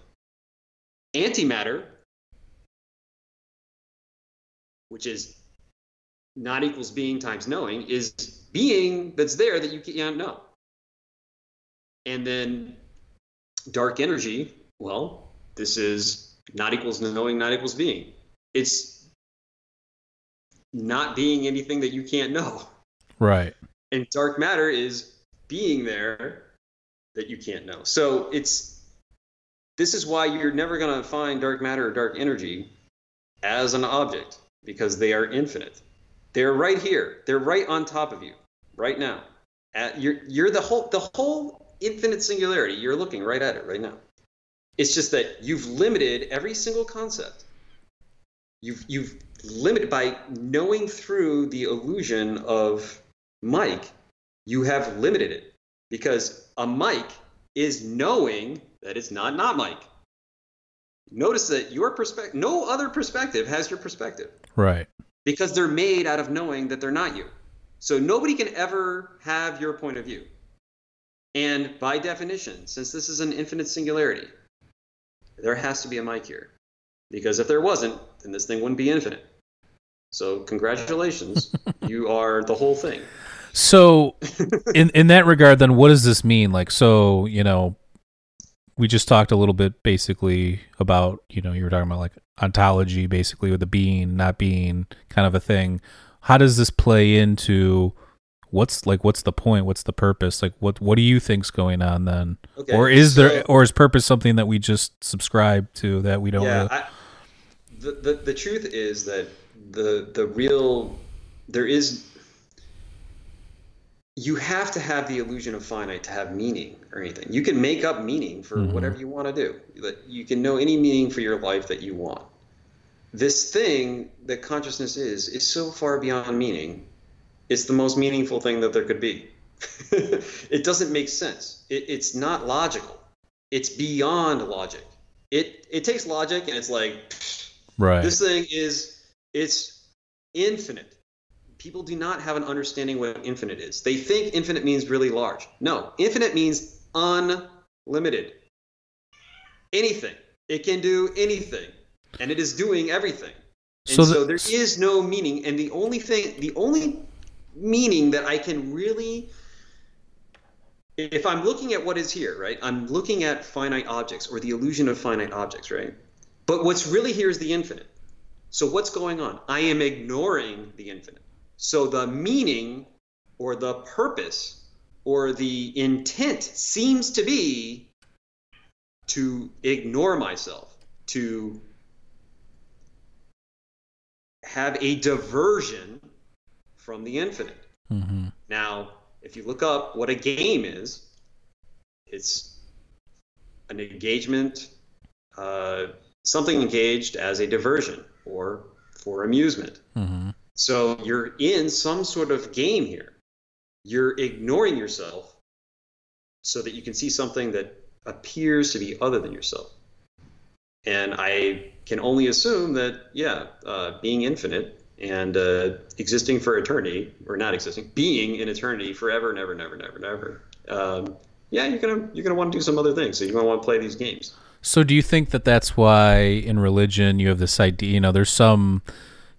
Antimatter, which is not equals being times knowing, is being that's there that you can't know. And then dark energy, well, this is not equals knowing, not equals being. It's not being anything that you can't know. Right. And dark matter is being there that you can't know. So it's this is why you're never going to find dark matter or dark energy as an object because they are infinite. They're right here. They're right on top of you right now. At, you're you're the whole the whole infinite singularity. You're looking right at it right now. It's just that you've limited every single concept. You've you've limited by knowing through the illusion of Mike, you have limited it because a Mike is knowing that it's not not Mike. Notice that your perspective, no other perspective has your perspective Right. because they're made out of knowing that they're not you. So nobody can ever have your point of view. And by definition, since this is an infinite singularity, there has to be a Mike here. Because if there wasn't, then this thing wouldn't be infinite. So congratulations, <laughs> you are the whole thing. So, in in that regard, then what does this mean? Like, so you know, we just talked a little bit basically about you know you were talking about like ontology, basically with the being, not being, kind of a thing. How does this play into what's like what's the point? What's the purpose? Like, what what do you think's going on then? Okay, or is there or is purpose something that we just subscribe to that we don't? yeah, really, I, the, the the truth is that the the real there is you have to have the illusion of finite to have meaning or anything. You can make up meaning for Mhm. whatever you want to do. That you can know any meaning for your life that you want. This thing that consciousness is is so far beyond meaning. It's the most meaningful thing that there could be. <laughs> it doesn't make sense. It, it's not logical. It's beyond logic. It it takes logic and it's like right. this thing is it's infinite. people do not have an understanding what infinite is. They think infinite means really large. No, infinite means unlimited. Anything. It can do anything, and it is doing everything. And So so, there is no meaning, and the only thing, the only meaning that I can really, if I'm looking at what is here, right? I'm looking at finite objects or the illusion of finite objects, right? But what's really here is the infinite. So what's going on? I am ignoring the infinite. So the meaning or the purpose or the intent seems to be to ignore myself, to have a diversion from the infinite. hmm Now, if you look up what a game is, it's an engagement, uh, something engaged as a diversion or for amusement. hmm So you're in some sort of game here. You're ignoring yourself so that you can see something that appears to be other than yourself. And I can only assume that, yeah, uh, being infinite and uh, existing for eternity, or not existing, being in eternity forever, never, never, never, never. Um, yeah, you're gonna you're gonna want to do some other things. So you're gonna want to play these games. So do you think that that's why in religion you have this idea? You know, there's some,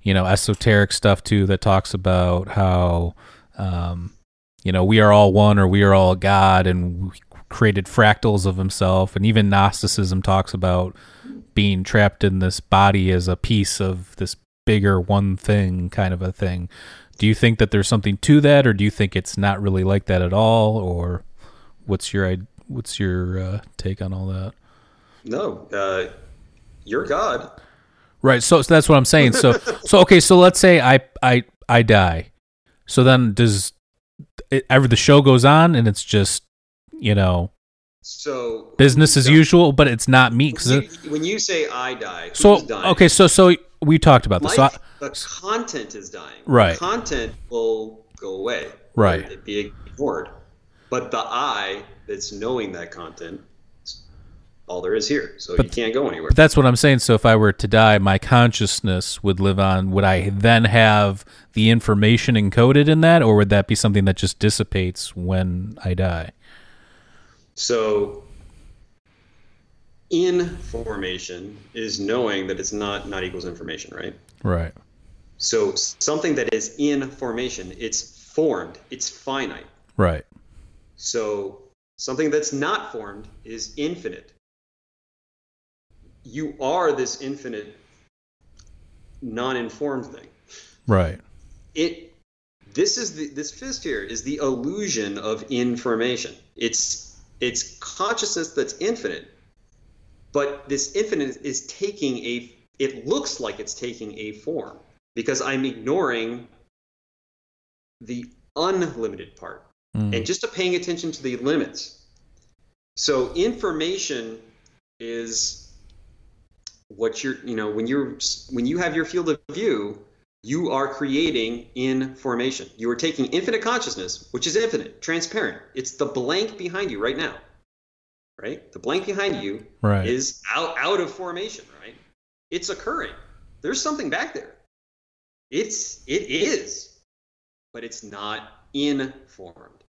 you know, esoteric stuff too that talks about how, um, you know, we are all one or we are all God, and created fractals of Himself, and even Gnosticism talks about being trapped in this body as a piece of this bigger one thing, kind of a thing. Do you think that there's something to that, or do you think it's not really like that at all, or what's your what's your uh, take on all that? No, uh, you're God. Right. So, so that's what I'm saying. So so okay. So let's say I I I die. So then does it, ever the show goes on and it's just you know So business as usual, but it's not me. 'cause You- it- when you say I die, so dying? okay. So so we talked about this. So I, the content is dying. Right. The content will go away. Right. It'd be ignored. But the I that's knowing that content, all there is here. So you can't go anywhere. but that's what I'm saying. So if I were to die, my consciousness would live on. Would I then have the information encoded in that, or would that be something that just dissipates when I die? So information is knowing that it's not not equals information, right? Right. So something that is in formation, it's formed, it's finite. Right. So something that's not formed is infinite. You are this infinite, non-informed thing. Right. It. This is the this fist here is the illusion of information. It's it's consciousness that's infinite, but this infinite is taking a. It looks like it's taking a form because I'm ignoring the unlimited part Mm. and just to paying attention to the limits. So information is what you're, you know, when you're when you have your field of view, you are creating in formation You are taking infinite consciousness, which is infinite, transparent. It's the blank behind you right now. Right? The blank behind you Right. is out out of formation, right? It's occurring. There's something back there. It's it is, but it's not informed.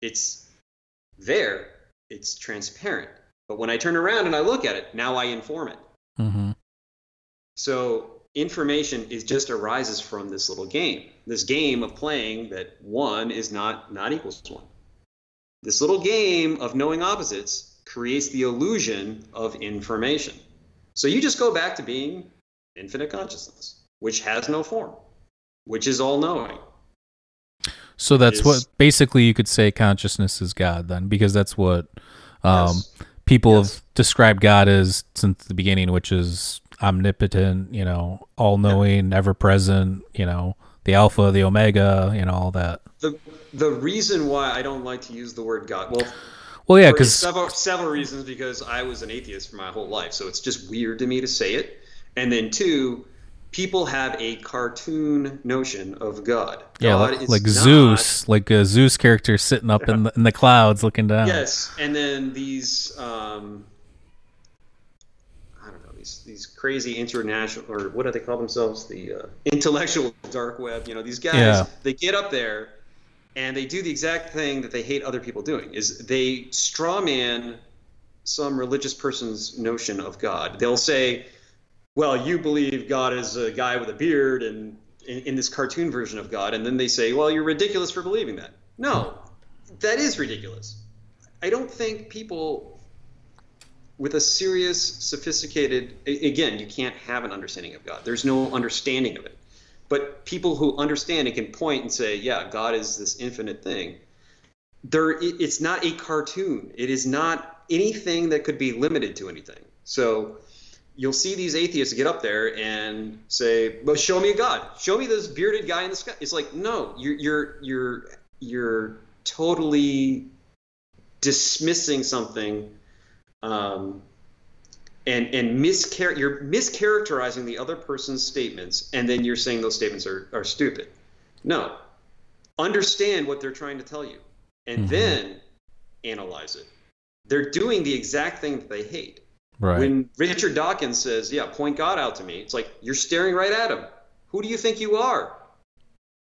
It's there. It's transparent. But when I turn around and I look at it, now I inform it. Hmm So information is just arises from this little game. This game of playing that one is not not equals one. This little game of knowing opposites creates the illusion of information. So you just go back to being infinite consciousness, which has no form, which is all knowing. So that's is- what basically you could say consciousness is God then, because that's what um, Yes. People Yes. have described God as since the beginning, which is omnipotent, you know, all knowing, ever present, you know, the Alpha, the Omega, you know, all that. The the reason why I don't like to use the word God, well, Well, yeah, because several several reasons because I was an atheist for my whole life, so it's just weird to me to say it. And then two, people have a cartoon notion of God. yeah, God like, is like Zeus, like a Zeus character sitting up in the, in the clouds looking down. Yes, and then these um, I don't know these these crazy international or what do they call themselves? The uh, intellectual dark web. You know, these guys Yeah. they get up there and they do the exact thing that they hate other people doing is they straw man some religious person's notion of God. They'll say, "Well, you believe God is a guy with a beard and in, in this cartoon version of God," and then they say, "Well, you're ridiculous for believing that." No, that is ridiculous. I don't think people with a serious, sophisticated, again, you can't have an understanding of God. There's no understanding of it. But people who understand and can point and say, "Yeah, God is this infinite thing." There, it's not a cartoon. It is not anything that could be limited to anything. So you'll see these atheists get up there and say, "Well, show me a God. Show me this bearded guy in the sky." It's like, no, you're you're you're you're totally dismissing something, um, and and mischar- you're mischaracterizing the other person's statements, and then you're saying those statements are are stupid. No, understand what they're trying to tell you, and Mhm. then analyze it. They're doing the exact thing that they hate. Right. When Richard Dawkins says, "Yeah, point God out to me," it's like you're staring right at him. Who do you think you are?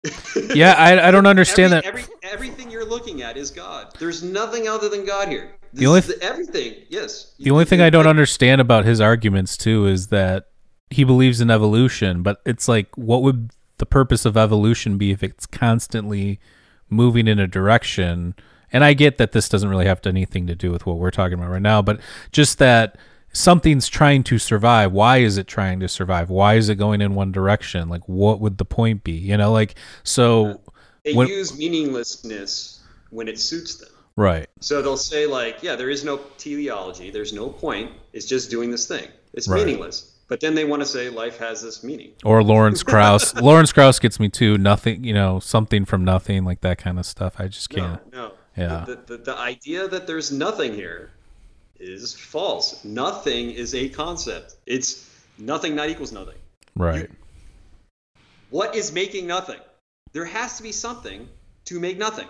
<laughs> yeah, I, I don't understand Every- that. Every, everything you're looking at is God. There's nothing other than God here. This The only is the- everything, yes. The only thing I don't understand about his arguments too is that he believes in evolution, but it's like, what would the purpose of evolution be if it's constantly moving in a direction? And I get that this doesn't really have to anything to do with what we're talking about right now, but just that something's trying to survive. Why is it trying to survive? Why is it going in one direction? Like, what would the point be? You know, like so. They when- use meaninglessness when it suits them. Right. So they'll say like, yeah, there is no teleology. There's no point. It's just doing this thing. It's Right. meaningless. But then they want to say life has this meaning. Or Lawrence <laughs> Krauss. Lawrence Krauss gets me too. Nothing, you know, something from nothing, like that kind of stuff. I just can't. No, no. Yeah. The, the, the idea that there's nothing here is false. Nothing is a concept. It's nothing not equals nothing. Right. What is making nothing? There has to be something to make nothing.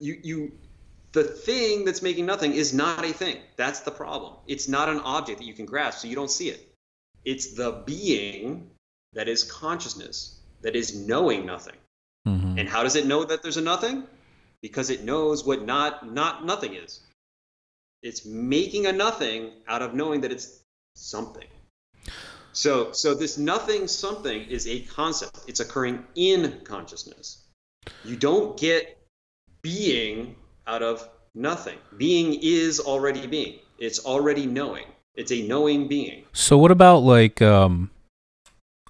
You you the thing that's making nothing is not a thing. That's the problem. It's not an object that you can grasp, so you don't see it. It's the being that is consciousness, that is knowing nothing. hmm And how does it know that there's a nothing? Because it knows what not not nothing is. It's making a nothing out of knowing that it's something. So so this nothing something is a concept. It's occurring in consciousness. You don't get being out of nothing. Being is already being. It's already knowing. It's a knowing being. So what about like um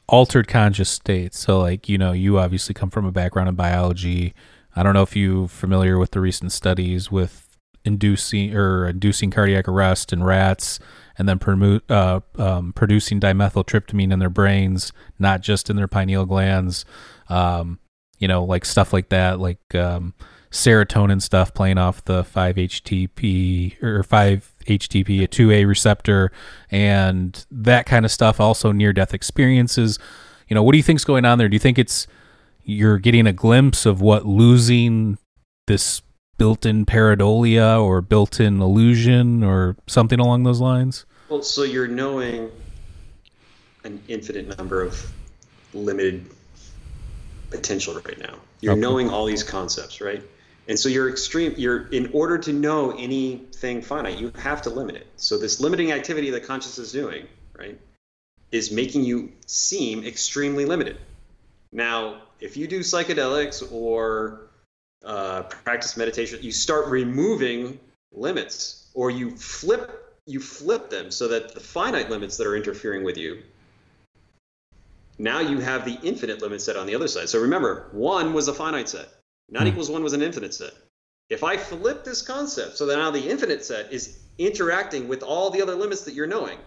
altered conscious states? So like, you know, you obviously come from a background in biology. I don't know if you're familiar with the recent studies with inducing or inducing cardiac arrest in rats and then promu- uh, um, producing dimethyltryptamine in their brains, not just in their pineal glands. Um, you know, like stuff like that, like um, serotonin stuff playing off the 5-HTP or 5-HTP, a 2A receptor, and that kind of stuff. Also, near-death experiences. You know, what do you think's going on there? Do you think it's you're getting a glimpse of what losing this built-in pareidolia or built-in illusion or something along those lines? Well, so you're knowing an infinite number of limited potential right now. You're Okay. knowing all these concepts, right? And so you're extreme. You're in order to know anything finite, you have to limit it. So this limiting activity that consciousness is doing, right, is making you seem extremely limited. Now, if you do psychedelics or uh, practice meditation, you start removing limits, or you flip you flip them so that the finite limits that are interfering with you now you have the infinite limit set on the other side. So remember, one was a finite set. Not Hmm. equals one was an infinite set. If I flip this concept so that now the infinite set is interacting with all the other limits that you're knowing,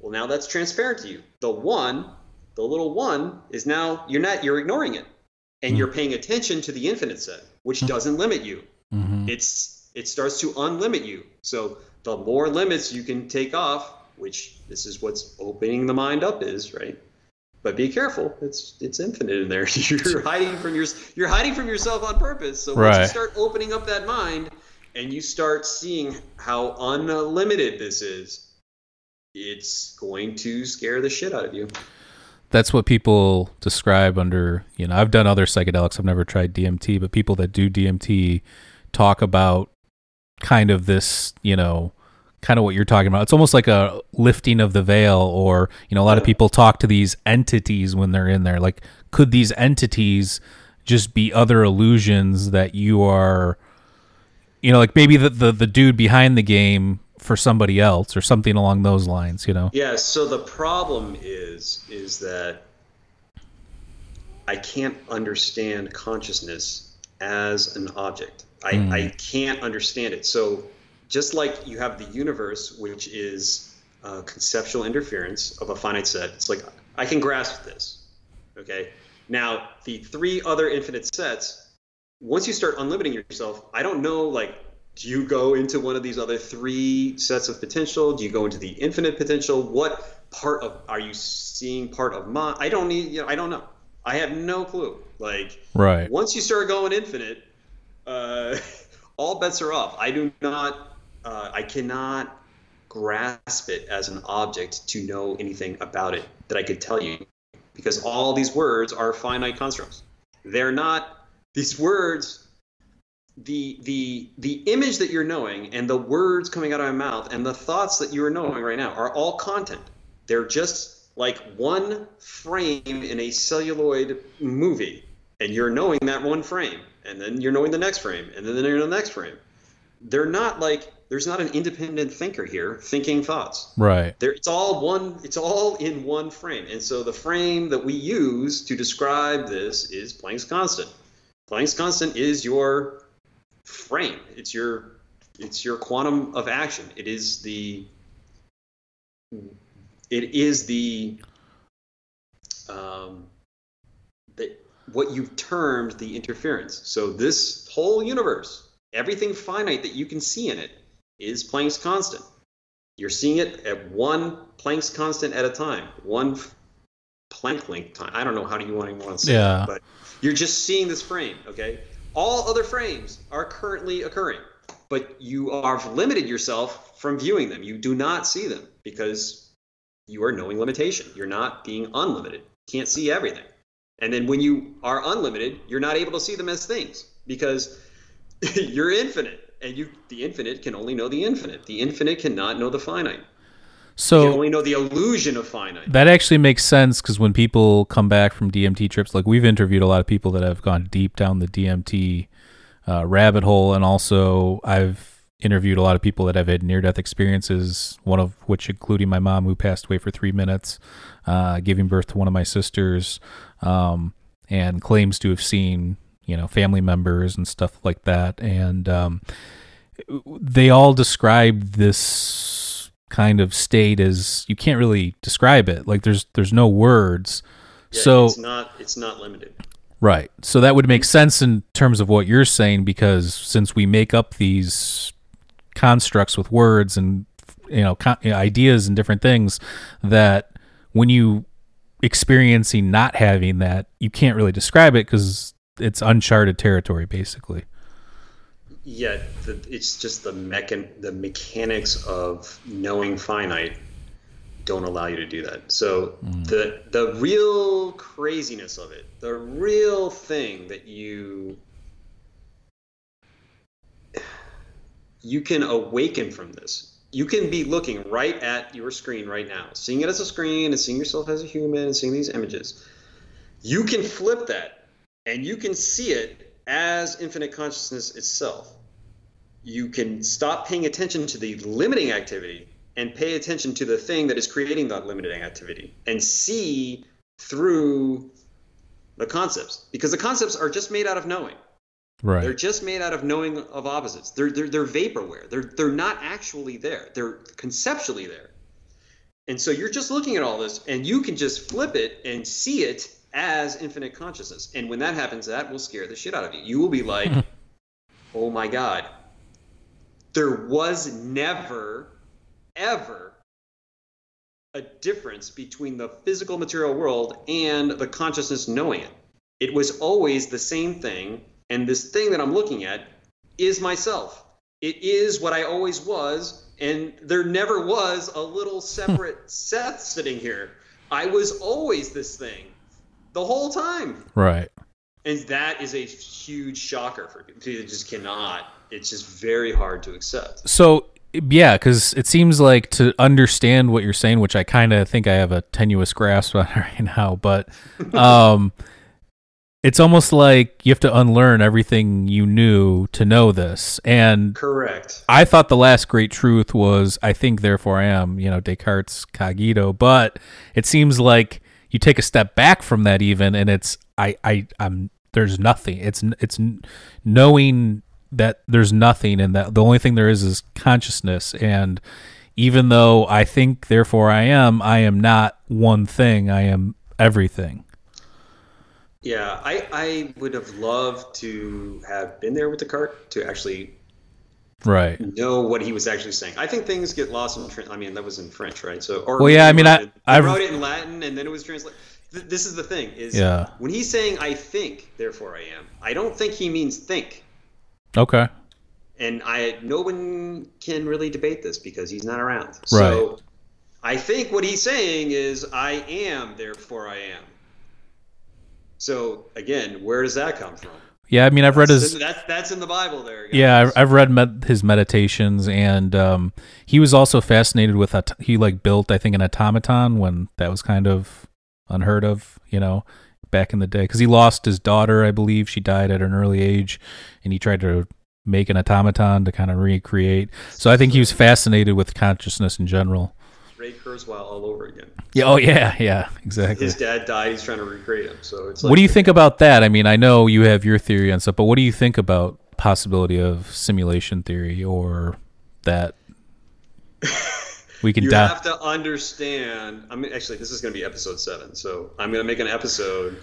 well, now that's transparent to you. The one, the little one, is now you're not you're ignoring it, and Hmm. you're paying attention to the infinite set, which doesn't limit you Mm-hmm. it's it starts to unlimit you. So the more limits you can take off, which this is what's opening the mind up is, right? But be careful, it's it's infinite in there. <laughs> You're hiding from your you're hiding from yourself on purpose. So once you start opening up that mind and you start seeing how unlimited this is, it's going to scare the shit out of you. That's what people describe under, you know, I've done other psychedelics. I've never tried DMT, but people that do DMT talk about kind of this, you know, kind of what you're talking about. It's almost like a lifting of the veil, or you know, a lot of people talk to these entities when they're in there. Like, could these entities just be other illusions that you are, you know, like maybe the the, the dude behind the game for somebody else or something along those lines, you know? Yeah. So the problem is is that I can't understand consciousness as an object. I, Mm. I can't understand it. So just like you have the universe, which is uh, conceptual interference of a finite set, it's like I can grasp this. Okay. Now the three other infinite sets, once you start unlimiting yourself, I don't know like do you go into one of these other three sets of potential? Do you go into the infinite potential? What part of are you seeing part of my I don't need you know, I don't know. I have no clue. Like Right. once you start going infinite, uh, <laughs> all bets are off. I do not, uh, I cannot grasp it as an object to know anything about it that I could tell you, because all these words are finite constructs. They're not these words. The the the image that you're knowing and the words coming out of my mouth and the thoughts that you are knowing right now are all content. They're just like one frame in a celluloid movie. And you're knowing that one frame. And then you're knowing the next frame. And then you're in the next frame. They're not like there's not an independent thinker here thinking thoughts. Right. there it's all one it's all in one frame. And so the frame that we use to describe this is planck's constant. Planck's constant is your frame it's your it's your quantum of action it is the it is the um, the, what you've termed the interference. So this whole universe, everything finite that you can see in it, is Planck's constant. You're seeing it at one Planck's constant at a time, one Planck length time. I don't know how do you want to, want to say Yeah. it, but you're just seeing this frame. Okay, all other frames are currently occurring, but you are limited yourself from viewing them. You do not see them because you are knowing limitation. You're not being unlimited. Can't see everything. And then when you are unlimited, you're not able to see them as things because <laughs> you're infinite. And you the infinite can only know the infinite. The infinite cannot know the finite. You So only know the illusion of finite. that actually makes sense because when people come back from DMT trips, like we've interviewed a lot of people that have gone deep down the DMT uh, rabbit hole, and also I've interviewed a lot of people that have had near death experiences, one of which including my mom who passed away for three minutes, uh, giving birth to one of my sisters, um, and claims to have seen you know family members and stuff like that, and um, they all describe this kind of state is you can't really describe it. Like there's there's no words. Yeah, so it's not it's not limited. right. So that would make sense in terms of what you're saying because since we make up these constructs with words and you know con- ideas and different things that when you experiencing not having that you can't really describe it because it's uncharted territory basically Yeah, the, it's just the mechan the mechanics of knowing finite don't allow you to do that. So mm. the the real craziness of it, the real thing that you you can awaken from this. You can be looking right at your screen right now, seeing it as a screen and seeing yourself as a human and seeing these images. You can flip that and you can see it as infinite consciousness itself. You can stop paying attention to the limiting activity and pay attention to the thing that is creating that limiting activity and see through the concepts because the concepts are just made out of knowing. right They're just made out of knowing of opposites. They're, they're, they're vaporware. They're, they're not actually there. They're conceptually there. And so you're just looking at all this and you can just flip it and see it as infinite consciousness. And when that happens, that will scare the shit out of you. You will be like, <laughs> oh my God, there was never, ever a difference between the physical material world and the consciousness knowing it. It was always the same thing, and this thing that I'm looking at is myself. It is what I always was, and there never was a little <laughs> separate Seth sitting here. I was always this thing the whole time. Right. And that is a huge shocker for people. People just cannot. It's just very hard to accept. So yeah, because it seems like to understand what you're saying, which I kind of think I have a tenuous grasp <laughs> on right now, but um, <laughs> it's almost like you have to unlearn everything you knew to know this. And Correct. I thought the last great truth was I think, therefore I am. You know, Descartes' cogito, but it seems like you take a step back from that even, and it's I I I'm there's nothing. It's it's knowing that there's nothing and that the only thing there is is consciousness and even though I think therefore I am, I am not one thing. I am everything. Yeah, I, I would have loved to have been there with Descartes to actually right know what he was actually saying. I think things get lost in. I mean, that was in French, right? So, or well, yeah, I mean, I I wrote it in Latin and then it was translated. Th- this is the thing: is yeah. when he's saying "I think, therefore I am," I don't think he means think. Okay. And I no one can really debate this because he's not around. Right. So I think what he's saying is I am, therefore I am. So again, where does that come from? Yeah, I mean, I've read his. That's that's in the Bible there. guys. Yeah, I've, read med- his meditations, and um, he was also fascinated with. He like built, I think, an automaton when that was kind of unheard of, you know, back in the day. Because he lost his daughter, I believe, she died at an early age, and he tried to make an automaton to kind of recreate. So I think he was fascinated with consciousness in general. Ray Kurzweil all over again. Yeah. Oh yeah. Yeah. Exactly. His dad died. He's trying to recreate him. So it's. Like, what do you think about that? I mean, I know you have your theory on stuff, but what do you think about possibility of simulation theory or that <laughs> we can You have to understand. I mean, actually, this is going to be episode seven. So I'm going to make an episode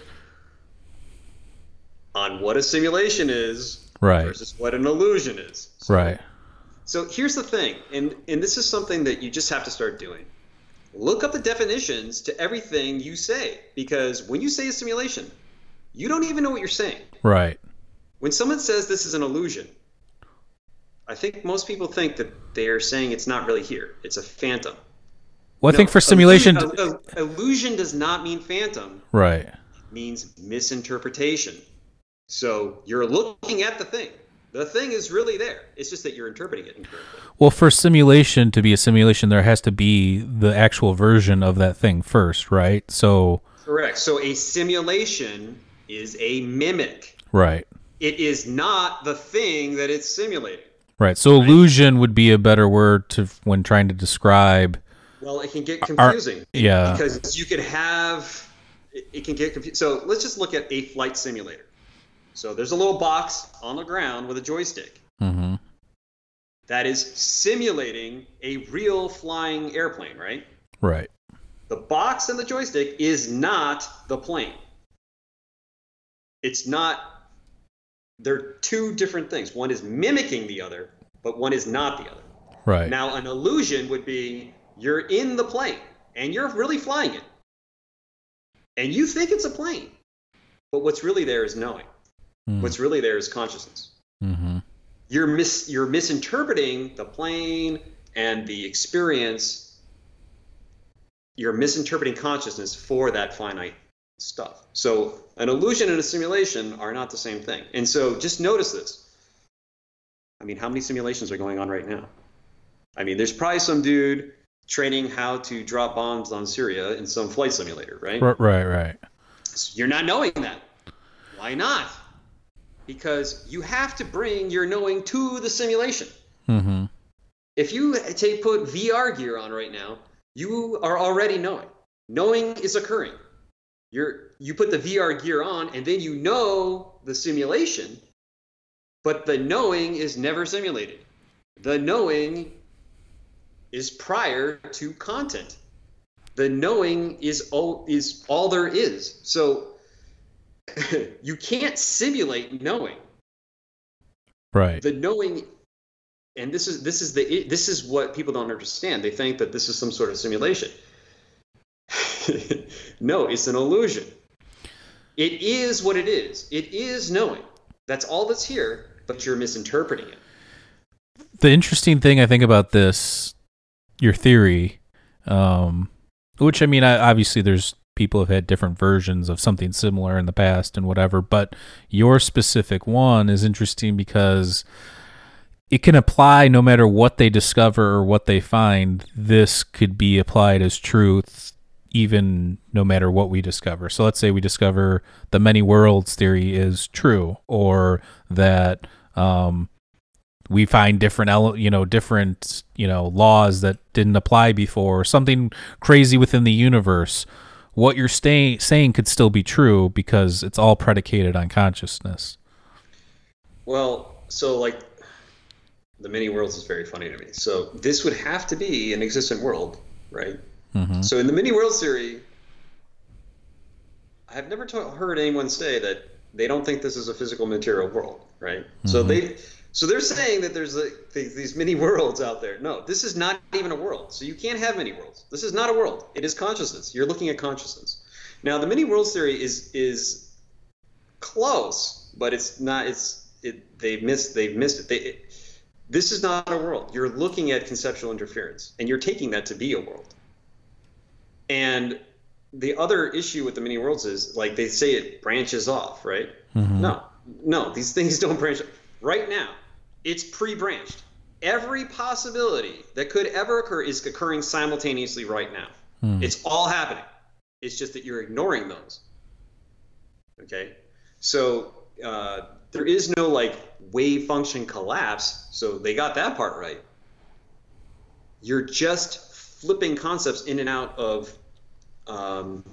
on what a simulation is Right. versus what an illusion is. So, Right. So here's the thing, and and this is something that you just have to start doing. Look up the definitions to everything you say, because when you say a simulation, you don't even know what you're saying. Right. When someone says this is an illusion, I think most people think that they're saying it's not really here. It's a phantom. Well, I No, think for simulation, illusion, il- il- illusion does not mean phantom. right. It means misinterpretation. So you're looking at the thing. The thing is really there. It's just that you're interpreting it incorrectly. Well, for simulation to be a simulation, there has to be the actual version of that thing first, right? So, Correct. So a simulation is a mimic. right. It is not the thing that it's simulating. Right. So illusion would be a better word to when trying to describe. Well, it can get confusing. yeah. Because you could have, it it can get confused. So let's just look at a flight simulator. So there's a little box on the ground with a joystick Mm-hmm. that is simulating a real flying airplane, right? Right. The box and the joystick is not the plane. It's not, they're two different things. One is mimicking the other, but one is not the other. Right. Now, an illusion would be you're in the plane and you're really flying it. And you think it's a plane. But what's really there is knowing. Mm. What's really there is consciousness. hmm You're mis- you're misinterpreting the plane and the experience. You're misinterpreting consciousness for that finite stuff. So an illusion and a simulation are not the same thing. And so just notice this. I mean, how many simulations are going on right now? I mean, there's probably some dude training how to drop bombs on Syria in some flight simulator, right? Right. Right. Right. You're not knowing that. Why not? Because you have to bring your knowing to the simulation. hmm If you take put VR gear on right now, you are already knowing. Knowing is occurring. You're you put the VR gear on and then you know the simulation, but the knowing is never simulated. The knowing is prior to content. The knowing is all is all there is. So <laughs> you can't simulate knowing Right. the knowing and this is this is the this is what people don't understand they think that this is some sort of simulation <laughs> no it's an illusion. It is what it is. It is knowing. That's all that's here but you're misinterpreting it. The interesting thing I think about this, your theory, um, which I mean, I, obviously there's people have had different versions of something similar in the past and whatever, but your specific one is interesting because it can apply no matter what they discover or what they find. This could be applied as truth even no matter what we discover. So let's say we discover the many worlds theory is true, or that um, we find different, ele- you know, different, you know, laws that didn't apply before, or something crazy within the universe. What you're stay- saying could still be true because it's all predicated on consciousness. Well, so like the many worlds is very funny to me. So this would have to be an existent world, right? Mm-hmm. So in the many worlds theory, I've never heard anyone say that they don't think this is a physical material world, right? So they, so they're saying that there's a, th- these many worlds out there. No, this is not even a world. So you can't have many worlds. This is not a world. It is consciousness. You're looking at consciousness. Now the many worlds theory is is close, but it's not. It's it. They missed. They've missed it. They, it this is not a world. You're looking at conceptual interference, and you're taking that to be a world. And the other issue with the many worlds is like they say it branches off, right? No, no, these things don't branch. Right now, it's pre-branched. Every possibility that could ever occur is occurring simultaneously right now. It's all happening. It's just that you're ignoring those. Okay, so uh, there is no like wave function collapse. So they got that part right. You're just flipping concepts in and out of um,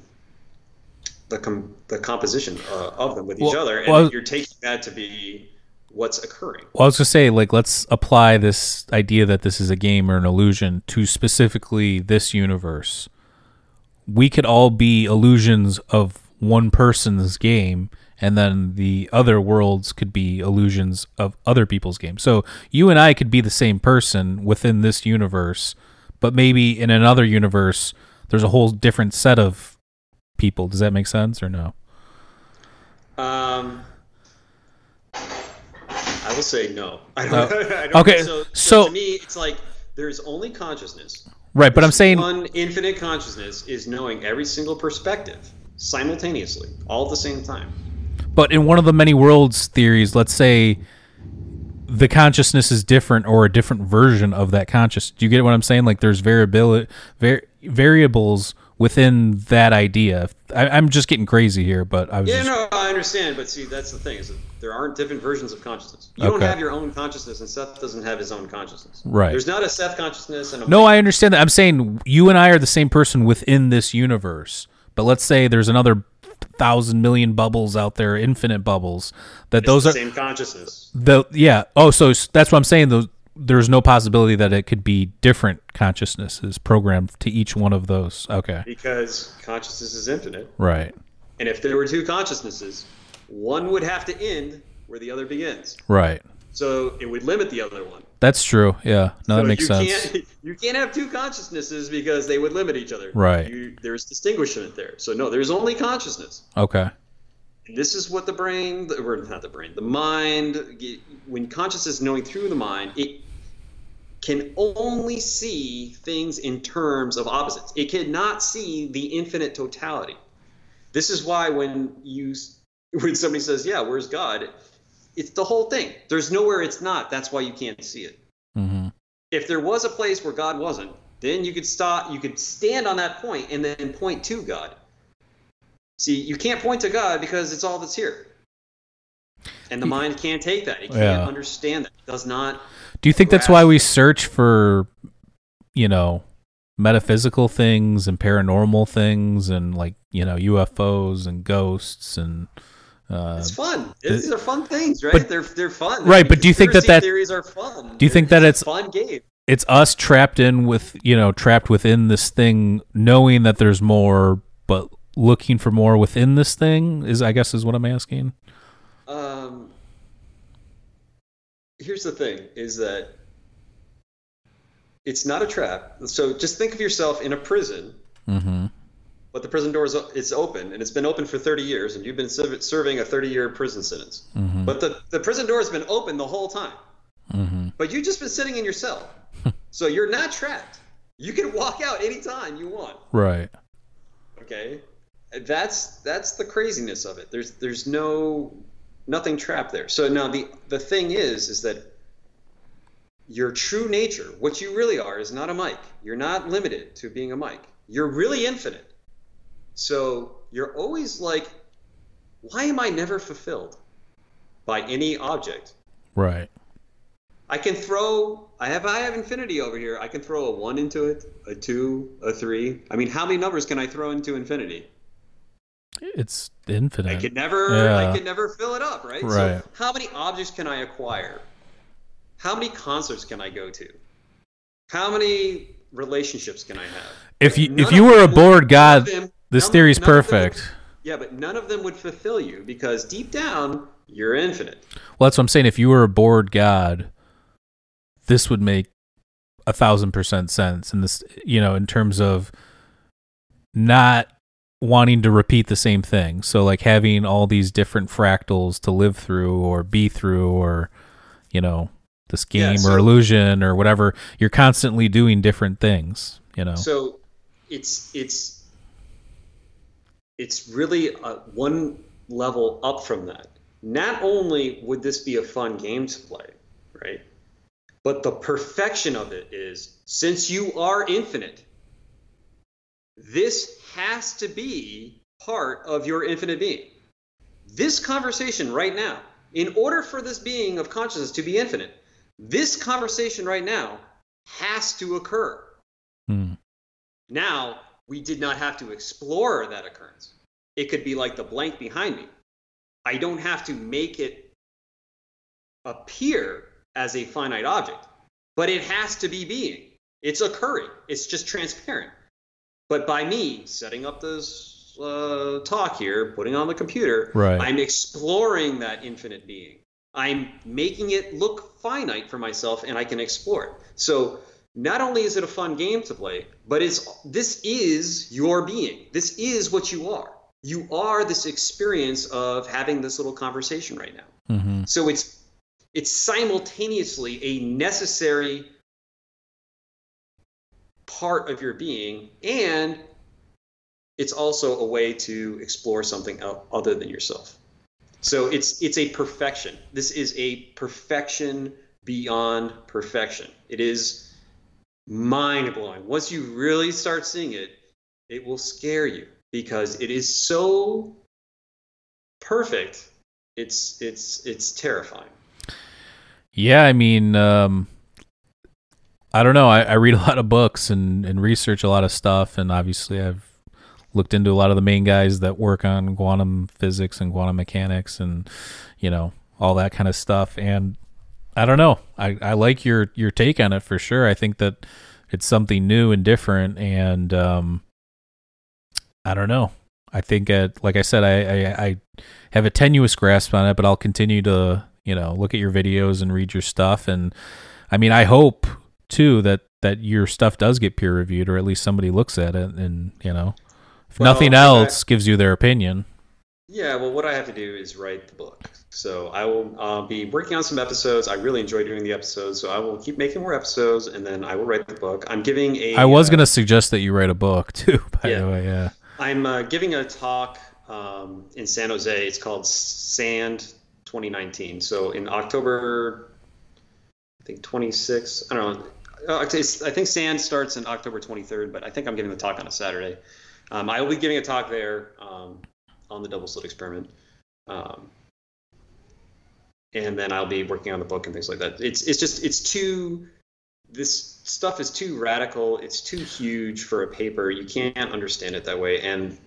the com- the composition uh, of them with each other, and well- you're taking that to be what's occurring. Well, I was gonna say, like, let's apply this idea that this is a game or an illusion to specifically this universe. We could all be illusions of one person's game, and then the other worlds could be illusions of other people's games. So you and I could be the same person within this universe, but maybe in another universe, there's a whole different set of people. Does that make sense or no? Um, I will say no. <laughs> I don't, <laughs> I don't okay, So, so- to me, it's like there's only consciousness. Right, but I'm saying one infinite consciousness is knowing every single perspective simultaneously, all at the same time. But in one of the many worlds theories, let's say the consciousness is different or a different version of that conscious. Do you get what I'm saying? Like there's variability, var- variables within that idea. I, I'm just getting crazy here, but I was Yeah, just, no, I understand, but see, that's the thing is that there aren't different versions of consciousness. You don't have your own consciousness, and Seth doesn't have his own consciousness. Right. There's not a Seth consciousness and a no, I understand that. I'm saying you and I are the same person within this universe. But let's say there's another thousand million bubbles out there, infinite bubbles. That It's those the are same consciousness. The yeah. Oh, so that's what I'm saying. Those there's no possibility that it could be different consciousnesses programmed to each one of those. Okay. Because consciousness is infinite. Right. And if there were two consciousnesses, one would have to end where the other begins. Right. So it would limit the other one. That's true. Yeah. No, that makes you sense. Can't, <laughs> you can't have two consciousnesses because they would limit each other. Right. You, there's distinguishment there. So no, there's only consciousness. Okay. And this is what the brain, or not the brain, the mind, when consciousness is knowing through the mind, it can only see things in terms of opposites. It cannot see the infinite totality. This is why when you <laughs> when somebody says, "Yeah, where's God?" It's the whole thing. There's nowhere it's not. That's why you can't see it. hmm If there was a place where God wasn't, then you could stop. You could stand on that point and then point to God. See, you can't point to God because it's all that's here. And the mind can't take that. It can't Yeah. understand that. It does not. Do you think that's why we search for, you know, metaphysical things and paranormal things and like you know UFOs and ghosts and uh, It's fun. These are fun things, right? but- they're they're fun. Right, but do you think that that- theories are fun? Do you think that it's- a fun game? it's us trapped in with you know trapped within this thing knowing that there's more but looking for more within this thing is i guess is what i'm asking Um, here's the thing: is that it's not a trap. So just think of yourself in a prison, mm-hmm but the prison door is it's open, and it's been open for 30 years, and you've been serv- serving a 30-year prison sentence. mm-hmm But the, the prison door has been open the whole time. mm-hmm but you've just been sitting in your cell, <laughs> so you're not trapped. You can walk out anytime you want. Right. Okay, that's that's the craziness of it. There's there's no nothing trapped there. So now the the thing is is that your true nature, what you really are, is not a mic You're not limited to being a mic You're really infinite. So you're always like, why am I never fulfilled by any object? Right. I can throw. I have. I have infinity over here. I can throw a one into it, a two, a three. I mean, how many numbers can I throw into infinity? It's infinite. I could never. Yeah. I could never fill it up, right? Right. So how many objects can I acquire? How many concerts can I go to? How many relationships can I have? if you None if you were a bored god, this theory is none of them would- perfect. yeah, but none of them would fulfill you because deep down you're infinite. Well, that's what I'm saying. If you were a bored god, this would make a thousand percent sense. And this, you know, in terms of not wanting to repeat the same thing. So, like having all these different fractals to live through or be through, or you know, this Yeah, game so- or illusion or whatever. You're constantly doing different things. You know. So it's it's it's really uh one level up from that. Not only would this be a fun game to play, right? But the perfection of it is since you are infinite, this has to be part of your infinite being. This conversation right now, in order for this being of consciousness to be infinite, this conversation right now has to occur. Hmm. Now, we did not have to explore that occurrence. It could be like the blank behind me. I don't have to make it appear as a finite object, but it has to be being. It's occurring, it's just transparent. But by me setting up this uh, talk here, putting on the computer, Right. I'm exploring that infinite being. I'm making it look finite for myself and I can explore it. So not only is it a fun game to play, but it's this is your being. This is what you are. You are this experience of having this little conversation right now. hmm So it's it's simultaneously a necessary part of your being and it's also a way to explore something other than yourself. So it's it's a perfection. This is a perfection beyond perfection. It is mind blowing. Once you really start seeing it, it will scare you because it is so perfect. It's it's it's terrifying. Yeah, I mean, um, I don't know. I, I read a lot of books and, and research a lot of stuff, and obviously I've looked into a lot of the main guys that work on quantum physics and quantum mechanics, and you know all that kind of stuff. And I don't know. I, I like your your take on it for sure. I think that it's something new and different, and um, I don't know. I think, at, like I said, I, I I have a tenuous grasp on it, but I'll continue to you know look at your videos and read your stuff. And I mean, I hope too that that your stuff does get peer reviewed, or at least somebody looks at it, and you know, if Well, nothing I- else gives you their opinion. Yeah, well, what I have to do is write the book. So I will uh, be working on some episodes. I really enjoy doing the episodes, so I will keep making more episodes, and then I will write the book. I'm giving a. I was uh, gonna suggest that you write a book <laughs> too. By Yeah. the way, yeah. I'm uh, giving a talk um, in San Jose. It's called Sand 2019. So in October, I think 26. I don't know. Uh, I think Sand starts in October 23rd, but I think I'm giving the talk on a Saturday. Um, I will be giving a talk there um, on the double slit experiment. Um, and then I'll be working on the book and things like that. It's it's just it's too this stuff is too radical. It's too huge for a paper. You can't understand it that way. And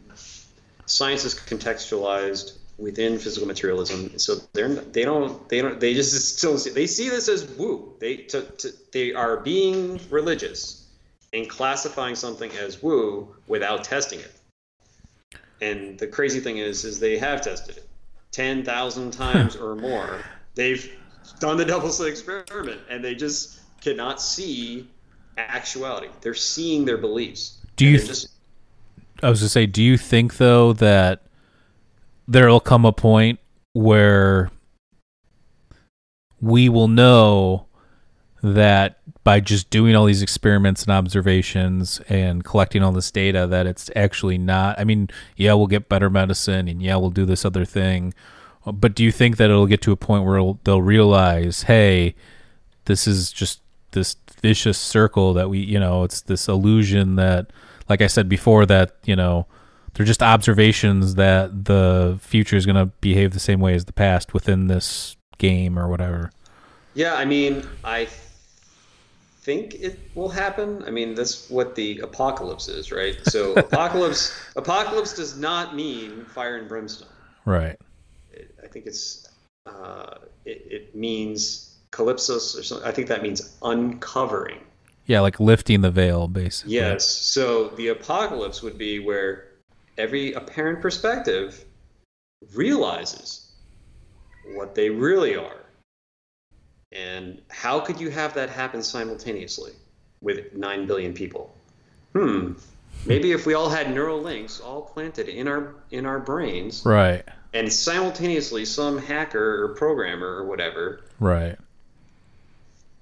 science is contextualized within physical materialism, so they're they don't they don't they just <laughs> still see, they see this as woo. They to, to, they are being religious and classifying something as woo without testing it. And the crazy thing is, is they have tested it ten thousand times or more. They've done the double slit experiment, and they just cannot see actuality. They're seeing their beliefs. Do you th- just I was to say, do you think though that there'll come a point where we will know that by just doing all these experiments and observations and collecting all this data that it's actually not i mean yeah we'll get better medicine and yeah we'll do this other thing but do you think that it'll get to a point where they'll realize hey this is just this vicious circle that we you know it's this illusion that like i said before that you know they're just observations that the future is going to behave the same way as the past within this game or whatever? Yeah, I mean, I think it will happen. I mean, that's what the apocalypse is, right? So apocalypse <laughs> apocalypse does not mean fire and brimstone. right It, I think it's uh, it, it means calypsos or something. I think that means uncovering. Yeah, like lifting the veil, basically. Yes. So the apocalypse would be where every apparent perspective realizes what they really are. And how could you have that happen simultaneously with 9 billion people? Hmm. Maybe if we all had neural links all planted in our in our brains Right. and simultaneously some hacker or programmer or whatever Right.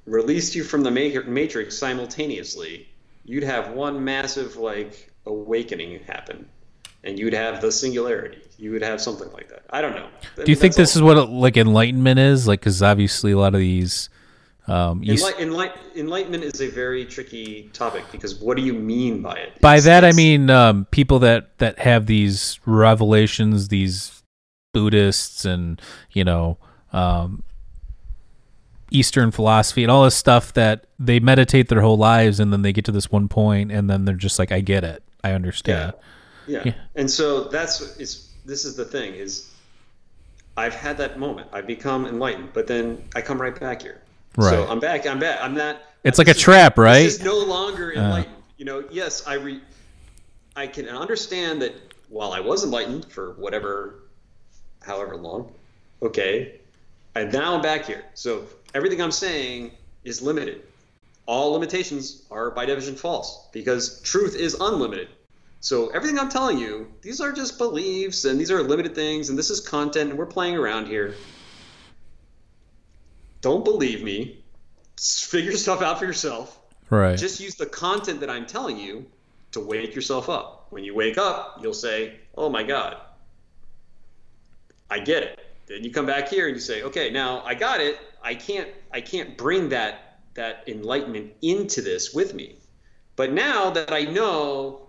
released you from the matrix simultaneously, you'd have one massive like awakening happen, and you'd have the singularity. You would have something like that. I don't know. Do you think this is what like enlightenment is? Like, because obviously a lot of these, um, East- Enlight- enlight- enlightenment is a very tricky topic because what do you mean by it? by It's- that I mean um, people that that have these revelations, these Buddhists and you know um, Eastern philosophy and all this stuff that they meditate their whole lives, and then they get to this one point, and then they're just like, I get it, I understand. Yeah. Yeah. And so that's is this is the thing is I've had that moment. I've become enlightened, but then I come right back here. Right. So I'm back. I'm back. I'm not. It's like a is- trap, right? This is no longer uh-huh. enlightened. you know, yes, I re, I can understand that while I was enlightened for whatever, however long, okay, and now I'm back here. So everything I'm saying is limited. All limitations are by definition false because truth is unlimited. So everything I'm telling you, these are just beliefs and these are limited things and this is content and we're playing around here. Don't believe me. S- Figure <laughs> stuff out for yourself. Right. Just use the content that I'm telling you to wake yourself up. When you wake up, you'll say, "Oh my god. I get it." Then you come back here and you say, "Okay, now I got it. I can't I can't bring that that enlightenment into this with me." But now that I know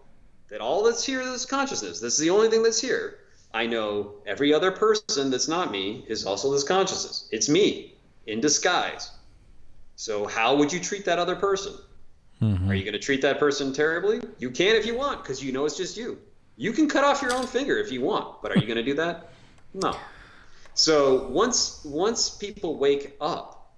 that all that's here is consciousness, this is the only thing that's here. I know every other person that's not me is also this consciousness. It's me in disguise. So how would you treat that other person? Mhm. Are you going to treat that person terribly? You can if you want, because you know it's just you. You can cut off your own finger if you want, but are you going to do that? No. So once once people wake up,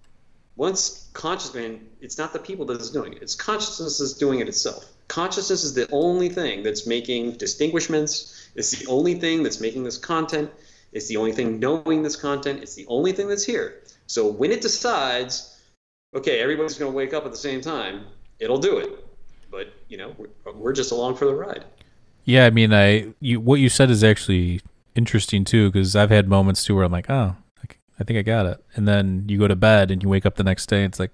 once consciousness, and it's not the people that is doing it; it's consciousness is doing it itself. Consciousness is the only thing that's making distinguishments. It's the only thing that's making this content. It's the only thing knowing this content. It's the only thing that's here. So when it decides, okay, everybody's going to wake up at the same time, it'll do it. But you know, we're, we're just along for the ride. Yeah, I mean, I you what you said is actually interesting too because I've had moments too where I'm like, oh, I think I got it, and then you go to bed and you wake up the next day, and it's like,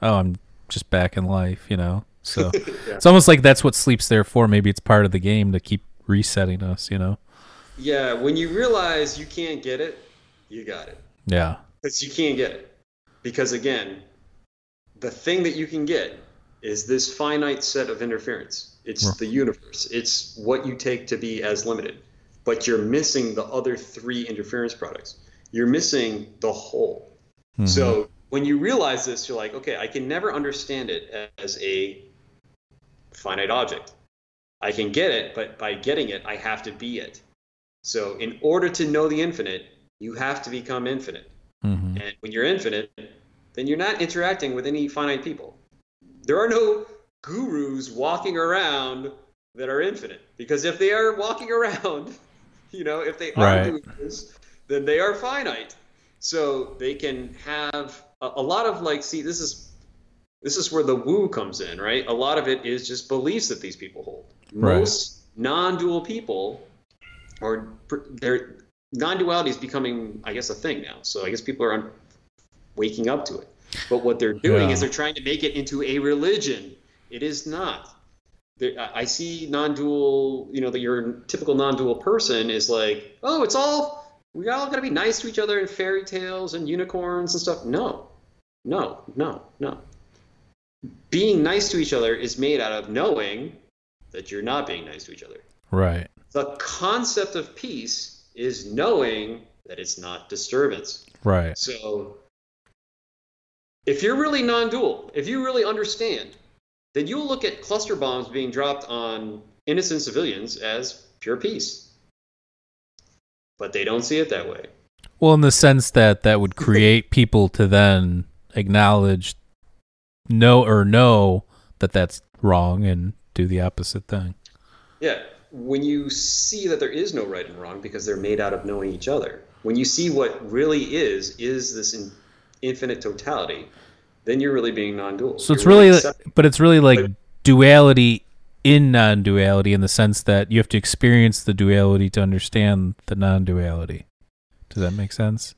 oh, I'm just back in life, you know. So <laughs> it's almost like that's what sleep's there for. Maybe it's part of the game to keep resetting us, you know. Yeah, when you realize you can't get it, you got it. Yeah. Because you can't get it. Because again, the thing that you can get is this finite set of interference. It's Right. the universe. It's what you take to be as limited. But you're missing the other three interference products. You're missing the whole. Mhm. So when you realize this, you're like, okay, I can never understand it as a finite object. I can get it, but by getting it, I have to be it. So in order to know the infinite, you have to become infinite. Mm-hmm. And when you're infinite, then you're not interacting with any finite people. There are no gurus walking around that are infinite. Because if they are walking <laughs> around, you know, if they are Right. gurus, then they are finite. So they can have a, a lot of like, see, this is this is where the woo comes in, right? A lot of it is just beliefs that these people hold. Right. Most non-dual people, or their non-duality is becoming, I guess, a thing now. So I guess people are un- waking up to it. But what they're doing Yeah. is they're trying to make it into a religion. It is not. I I see non-dual. You know, that your typical non-dual person is like, oh, it's all we all got to be nice to each other in fairy tales and unicorns and stuff. No, no, no, no. Being nice to each other is made out of knowing that you're not being nice to each other. Right. The concept of peace is knowing that it's not disturbance. Right. So, if you're really non dual, if you really understand, then you'll look at cluster bombs being dropped on innocent civilians as pure peace. But they don't see it that way. Well, in the sense that that would create people to then acknowledge, know or know that that's wrong and do the opposite thing. Yeah. When you see that there is no right and wrong because they're made out of knowing each other, when you see what really is, is this in, infinite totality, then you're really being non dual. So it's really, but it's really like But- duality in non-duality in the sense that you have to experience the duality to understand the non-duality. Does that make sense?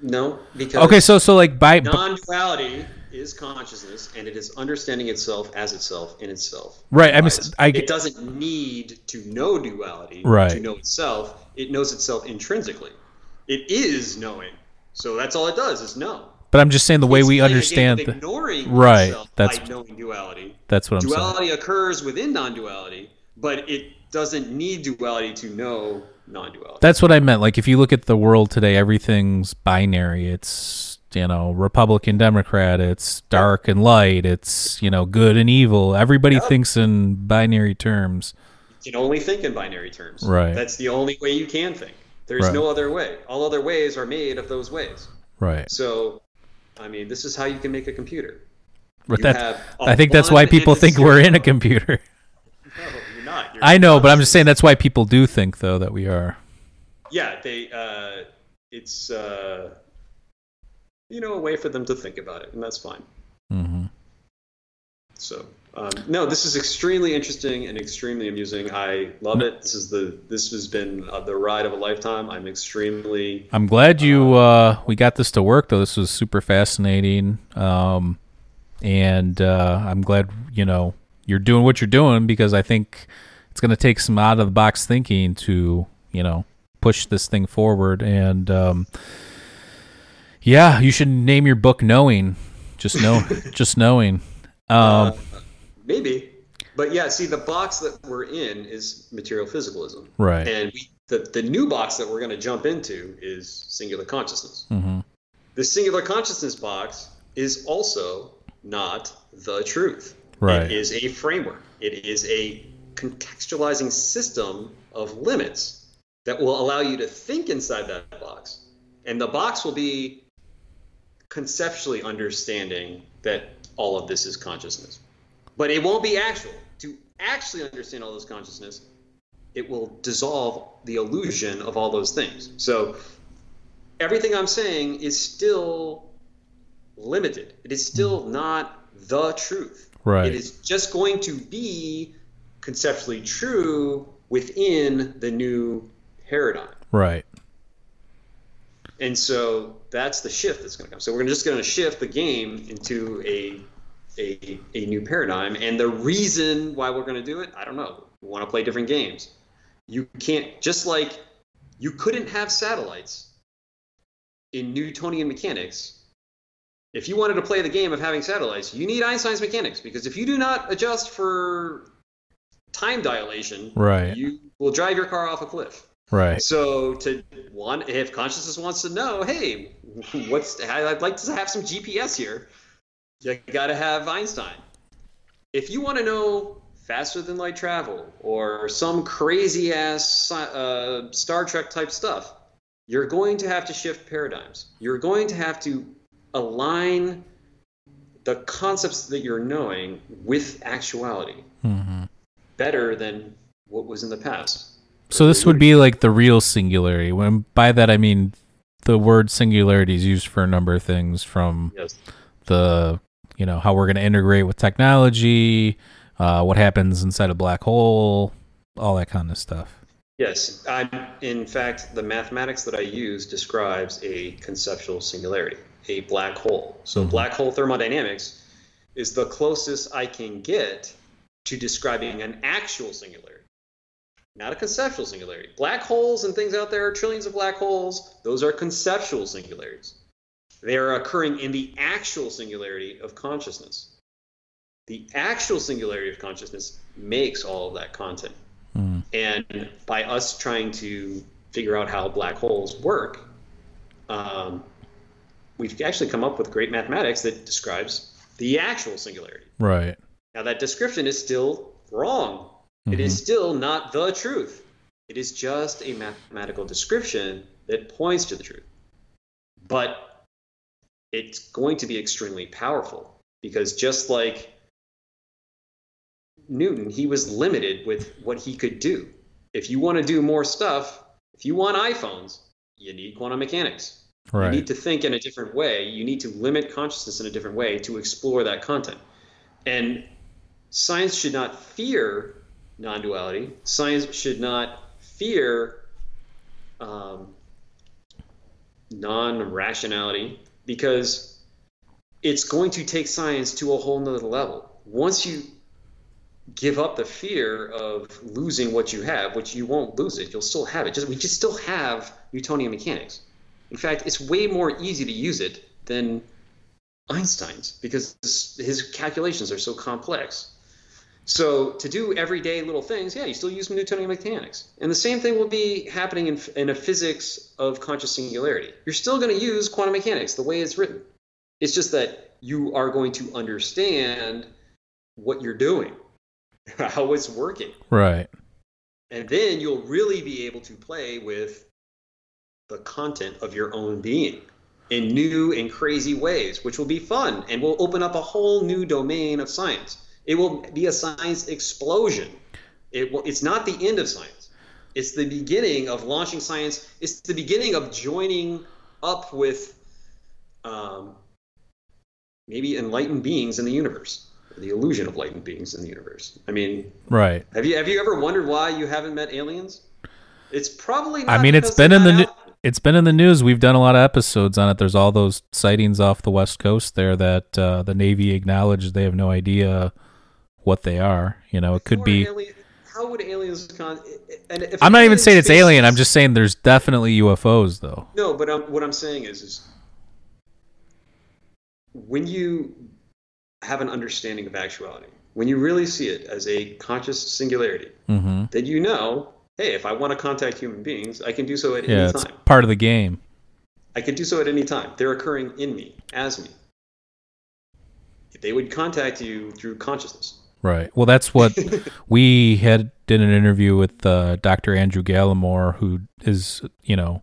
No, because Okay, so so like by non-duality is consciousness, and it is understanding itself as itself in itself. right, I mean, I it doesn't need to know duality Right. to know itself. It knows itself intrinsically. It is knowing. So that's all it does is know. but I'm just saying the way It's we playing a game understand the, ignoring Right, that's- by knowing duality. that's what I'm saying. Duality occurs within non-duality, but it doesn't need duality to know non-duality. That's what I meant. Like if you look at the world today, everything's binary. It's you know Republican, Democrat. It's dark and light. It's you know good and evil. Everybody Yep. thinks in binary terms. You can only think in binary terms. Right. That's the only way you can think. There's Right. no other way. All other ways are made of those ways. Right. So, I mean, this is how you can make a computer. But that I think that's why people think we're in a computer. <laughs> No, you're not. You're I know, but I'm just saying that's why people do think though that we are. Yeah, they. Uh, it's uh, you know a way for them to think about it, and that's fine. Mm-hmm. So um, no, this is extremely interesting and extremely amusing. I love it. This is the this has been uh, the ride of a lifetime. I'm extremely I'm glad you uh, we got this to work though. This was super fascinating, um, and uh, I'm glad you know you're doing what you're doing because I think it's going to take some out of the box thinking to you know push this thing forward. And um, yeah, you should name your book "Knowing." Just know, <laughs> just knowing. Um, uh, maybe, but yeah. See, the box that we're in is material physicalism, right. and we, the the new box that we're going to jump into is singular consciousness. hmm The singular consciousness box is also not the truth. Right. It is a framework. It is a contextualizing system of limits that will allow you to think inside that box. And the box will be conceptually understanding that all of this is consciousness. But it won't be actual. To actually understand all this consciousness, it will dissolve the illusion of all those things. So everything I'm saying is still limited. It is still mm-hmm. not the truth. Right. It is just going to be conceptually true within the new paradigm. Right. And so that's the shift that's going to come. So we're just going to shift the game into a, a, a new paradigm. And the reason why we're going to do it, I don't know. We want to play different games. You can't, just like you couldn't have satellites in Newtonian mechanics. If you wanted to play the game of having satellites, you need Einstein's mechanics because if you do not adjust for time dilation, Right. you will drive your car off a cliff. Right. So to one, if consciousness wants to know, hey, what's I'd like to have some GPS here. You got to have Einstein. If you want to know faster than light travel or some crazy ass uh, Star Trek type stuff, you're going to have to shift paradigms. You're going to have to align the concepts that you're knowing with actuality mm-hmm. better than what was in the past. So this would be like the real singularity. When by that I mean the word singularity is used for a number of things from Yes. the you know how we're going to integrate with technology, uh, what happens inside a black hole, all that kind of stuff. Yes, I, in fact, the mathematics that I use describes a conceptual singularity. a black hole. So black hole thermodynamics is the closest I can get to describing an actual singularity, not a conceptual singularity. Black holes and things out there are trillions of black holes. Those are conceptual singularities. They are occurring in the actual singularity of consciousness. The actual singularity of consciousness makes all of that content. And by us trying to figure out how black holes work, um, we've actually come up with great mathematics that describes the actual singularity. Right. Now, that description is still wrong. It is mm-hmm. still not the truth. It is just a mathematical description that points to the truth. But it's going to be extremely powerful because just like Newton, he was limited with what he could do. If you want to do more stuff, if you want iPhones, you need quantum mechanics. Right. You need to think in a different way. You need to limit consciousness in a different way to explore that content. And science should not fear non duality. Science should not fear um, non rationality because it's going to take science to a whole nother level. Once you give up the fear of losing what you have, which you won't lose it, you'll still have it. Just we just still have Newtonian mechanics. In fact, it's way more easy to use it than Einstein's because his calculations are so complex. So to do everyday little things, yeah, you still use Newtonian mechanics. And the same thing will be happening in, in a physics of conscious singularity. You're still going to use quantum mechanics the way it's written. It's just that you are going to understand what you're doing, <laughs> how it's working. Right. And then you'll really be able to play with the content of your own being in new and crazy ways, which will be fun and will open up a whole new domain of science. It will be a science explosion. It will, it's not the end of science. It's the beginning of launching science. It's the beginning of joining up with um, maybe enlightened beings in the universe, the illusion of enlightened beings in the universe. I mean, Right. have you have you ever wondered why you haven't met aliens? It's probably not I mean, it's been in the out- it's been in the news. We've done a lot of episodes on it. There's all those sightings off the west coast there that uh, the Navy acknowledged they have no idea what they are. You know, it could be. alien- how would aliens con? And if I'm not even saying it's alien. I'm just saying there's definitely UFOs though. no. But um, what I'm saying is, is when you have an understanding of actuality, when you really see it as a conscious singularity, mm-hmm. then you know, hey, if I want to contact human beings, I can do so at Yeah, any time. it's part of the game. I can do so at any time. They're occurring in me, as me. They would contact you through consciousness. Right. Well, that's what <laughs> we had did an interview with uh, Dr. Andrew Gallimore, who is you know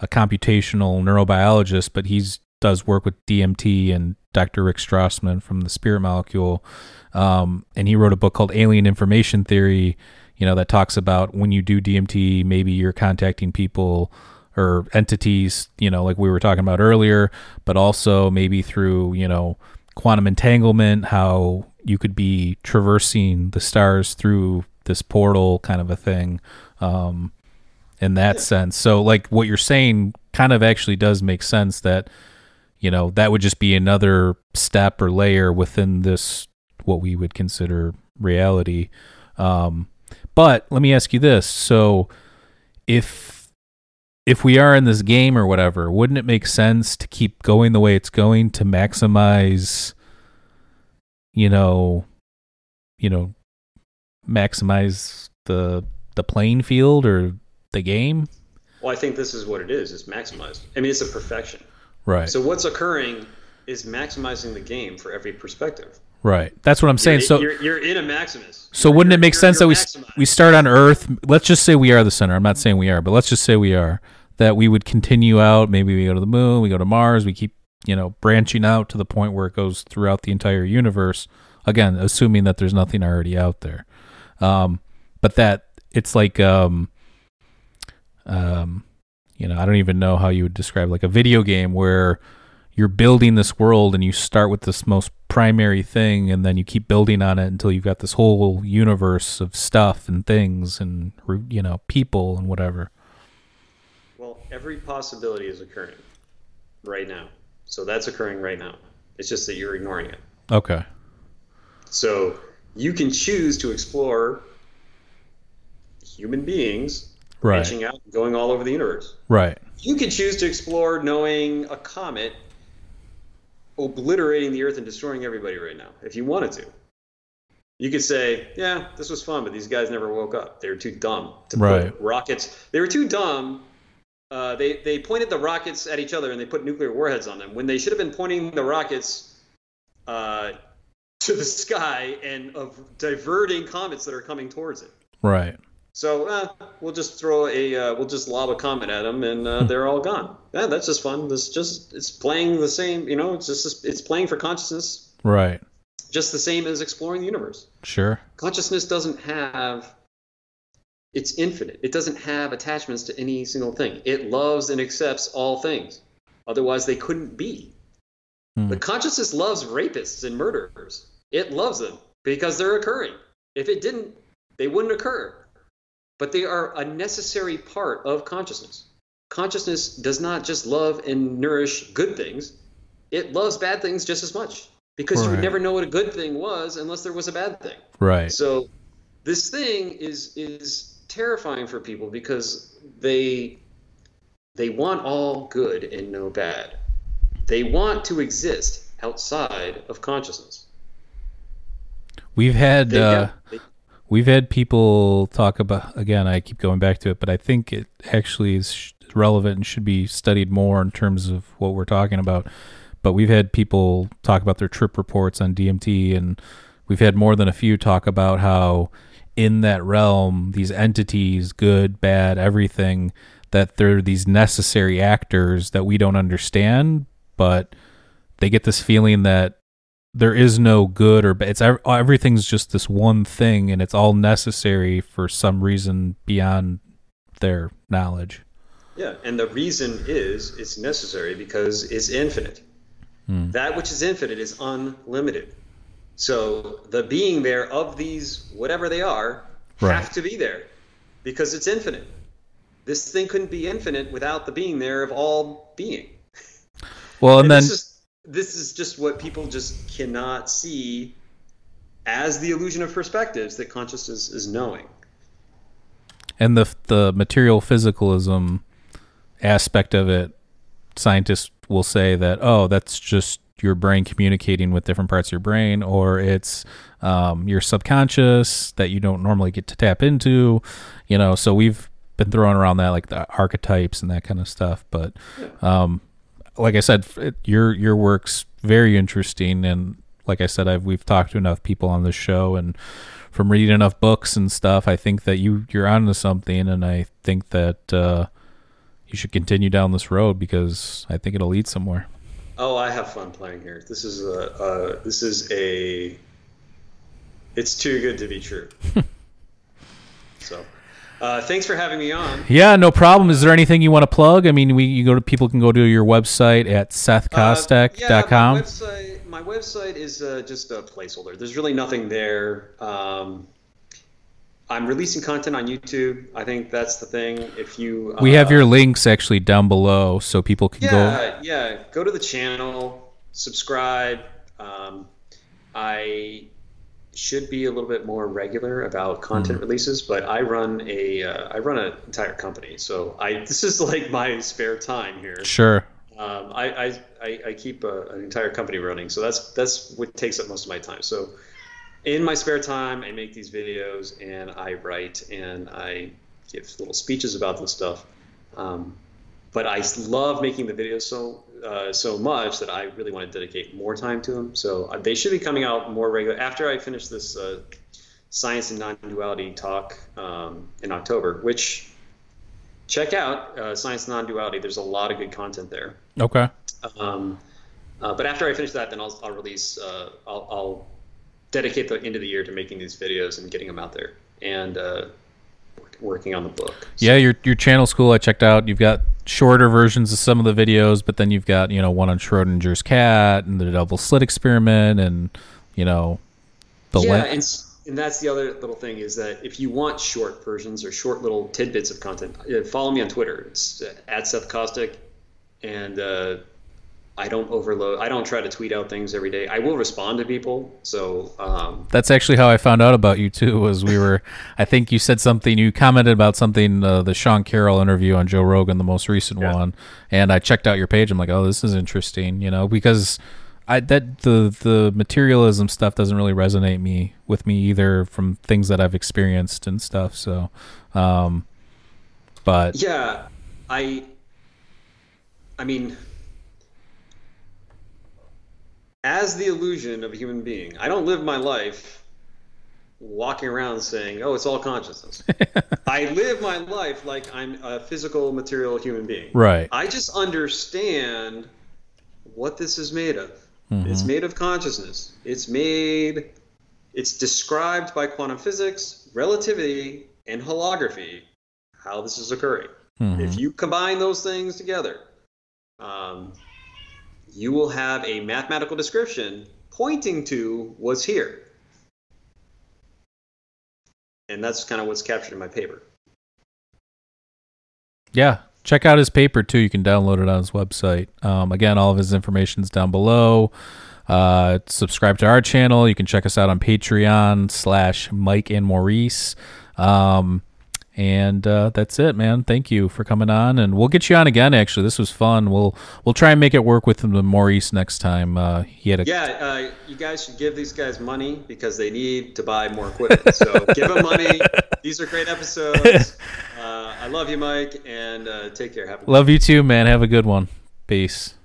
a computational neurobiologist, but he's does work with DMT and Dr. Rick Strassman from the Spirit Molecule, um, and he wrote a book called Alien Information Theory. You know that talks about when you do DMT, maybe you're contacting people or entities, you know, like we were talking about earlier, but also maybe through you know quantum entanglement, how you could be traversing the stars through this portal kind of a thing um, in that sense. So, like what you're saying kind of actually does make sense that, you know, that would just be another step or layer within this, what we would consider reality. Um, but let me ask you this. So, if if we are in this game or whatever, wouldn't it make sense to keep going the way it's going to maximize, you know, you know, maximize the the playing field or the game? Well, I think this is what it is. It's maximized. I mean, it's a perfection. Right. So what's occurring is maximizing the game for every perspective. right. That's what I'm saying. You're, So you're, you're in a Maximus. so You're- wouldn't it make sense that we maximized. we start on Earth? Let's just say we are the center. I'm not saying we are, but let's just say we are. That we would continue out. Maybe we go to the moon. We go to Mars. We keep you know branching out to the point where it goes throughout the entire universe. Again, assuming that there's nothing already out there. Um, but that it's like um, um, you know, I don't even know how you would describe like a video game where you're building this world and you start with this most primary thing and then you keep building on it until you've got this whole universe of stuff and things and you know people and whatever Well, every possibility is occurring right now. So that's occurring right now. It's just that you're ignoring it. Okay. So you can choose to explore human beings Right. reaching out and going all over the universe. Right. You can choose to explore knowing a comet obliterating the Earth and destroying everybody right now, if you wanted to. You could say, yeah, this was fun, but these guys never woke up. They were too dumb to Right. put rockets. They were too dumb. Uh, they, they pointed the rockets at each other and they put nuclear warheads on them when they should have been pointing the rockets uh, to the sky and of diverting comets that are coming towards it. Right. So uh, we'll just throw a uh, we'll just lob a comment at them and uh, they're all gone. Yeah, that's just fun. This just it's playing the same. You know, it's just it's playing for consciousness, Right. just the same as exploring the universe. Sure. Consciousness doesn't have it's infinite. It doesn't have attachments to any single thing. It loves and accepts all things. Otherwise, they couldn't be. Hmm. The consciousness loves rapists and murderers. It loves them because they're occurring. If it didn't, they wouldn't occur. But they are a necessary part of consciousness. Consciousness does not just love and nourish good things, it loves bad things just as much because you would never know what a good thing was unless there was a bad thing. Right. So this thing is is terrifying for people because they they want all good and no bad. They want to exist outside of consciousness. We've had They, uh, they- we've had people talk about again. I keep going back to it, but I think it actually is relevant and should be studied more in terms of what we're talking about. But we've had people talk about their trip reports on DMT, and we've had more than a few talk about how in that realm, these entities, good, bad, everything, that they're these necessary actors that we don't understand, but they get this feeling that there is no good or bad. It's everything's just this one thing, and it's all necessary for some reason beyond their knowledge. yeah, and the reason is it's necessary because it's infinite. Hmm. That which is infinite is unlimited. So the being there of these whatever they are Right. have to be there because it's infinite. This thing couldn't be infinite without the being there of all being. Well, and, then this is this is just what people just cannot see as the illusion of perspectives that consciousness is knowing. and the the material physicalism aspect of it, scientists will say that oh, that's just your brain communicating with different parts of your brain, or it's um, your subconscious that you don't normally get to tap into. You know, so we've been throwing around that like the archetypes and that kind of stuff, but um, like I said, it, your your work's very interesting, and like I said, I've we've talked to enough people on this show, and from reading enough books and stuff, I think that you you're onto something, and I think that uh, you should continue down this road because I think it'll lead somewhere. Oh, I have fun playing here. This is a uh, this is a it's too good to be true. <laughs> so, uh, thanks for having me on. Yeah, no problem. Is there anything you want to plug? I mean, we you go to people can go to your website at sethkostek.com. Uh, yeah, my website, my website is uh, just a placeholder. There's really nothing there. Um, I'm releasing content on YouTube. I think that's the thing. If you we have uh, your links actually down below, so people can go. yeah, yeah. Go to the channel, subscribe. Um, I should be a little bit more regular about content releases, but I run a uh, I run an entire company, so I <laughs> this is like my spare time here. Sure. Um, I, I, I, I keep a, an entire company running, so that's that's what takes up most of my time. So in my spare time, I make these videos and I write and I give little speeches about this stuff. Um, but I love making the videos so uh, so much that I really want to dedicate more time to them. So uh, they should be coming out more regular after I finish this uh, science and non-duality talk um, in October, which check out uh, science and non-duality. There's a lot of good content there. Okay. Um, uh, but after I finish that, then I'll, I'll release. Uh, I'll, I'll dedicate the end of the year to making these videos and getting them out there and uh, working on the book. So- Yeah, your your channel's cool. I checked out. You've got shorter versions of some of the videos, but then you've got you know one on Schrodinger's cat and the double slit experiment, and you know the yeah, la- and, s- and that's the other little thing is that if you want short versions or short little tidbits of content, uh, follow me on Twitter. It's uh, at Seth Kostek, and uh, I don't overload. I don't try to tweet out things every day. I will respond to people. So um, That's actually how I found out about you too. Was we were, I think you said something. You commented about something, uh, the Sean Carroll interview on Joe Rogan, the most recent Yeah. one, and I checked out your page. I'm like, oh, this is interesting, you know, because I that the the materialism stuff doesn't really resonate me with me either from things that I've experienced and stuff. So, um, but yeah, I. I mean, as the illusion of a human being, I don't live my life walking around saying, "Oh, it's all consciousness." <laughs> I live my life like I'm a physical, material human being. right, I just understand what this is made of. It's made of consciousness. It's made, it's described by quantum physics, relativity, and holography how this is occurring. Mhm. If you combine those things together, um, you will have a mathematical description pointing to what's here. And that's kind of what's captured in my paper. Yeah, check out his paper too. You can download it on his website. Um, again, all of his information is down below. Uh, subscribe to our channel. You can check us out on Patreon slash Mike and Maurice. Um, and uh, that's it, man. Thank you for coming on, and we'll get you on again. Actually, this was fun. We'll we'll try and make it work with the Maurice next time. Uh, he had a Yeah, uh, you guys should give these guys money because they need to buy more equipment. So <laughs> give them money. These are great episodes. <laughs> Uh, I love you, Mike, and uh, take care. Have a good love you too, man. Have a good one. Peace.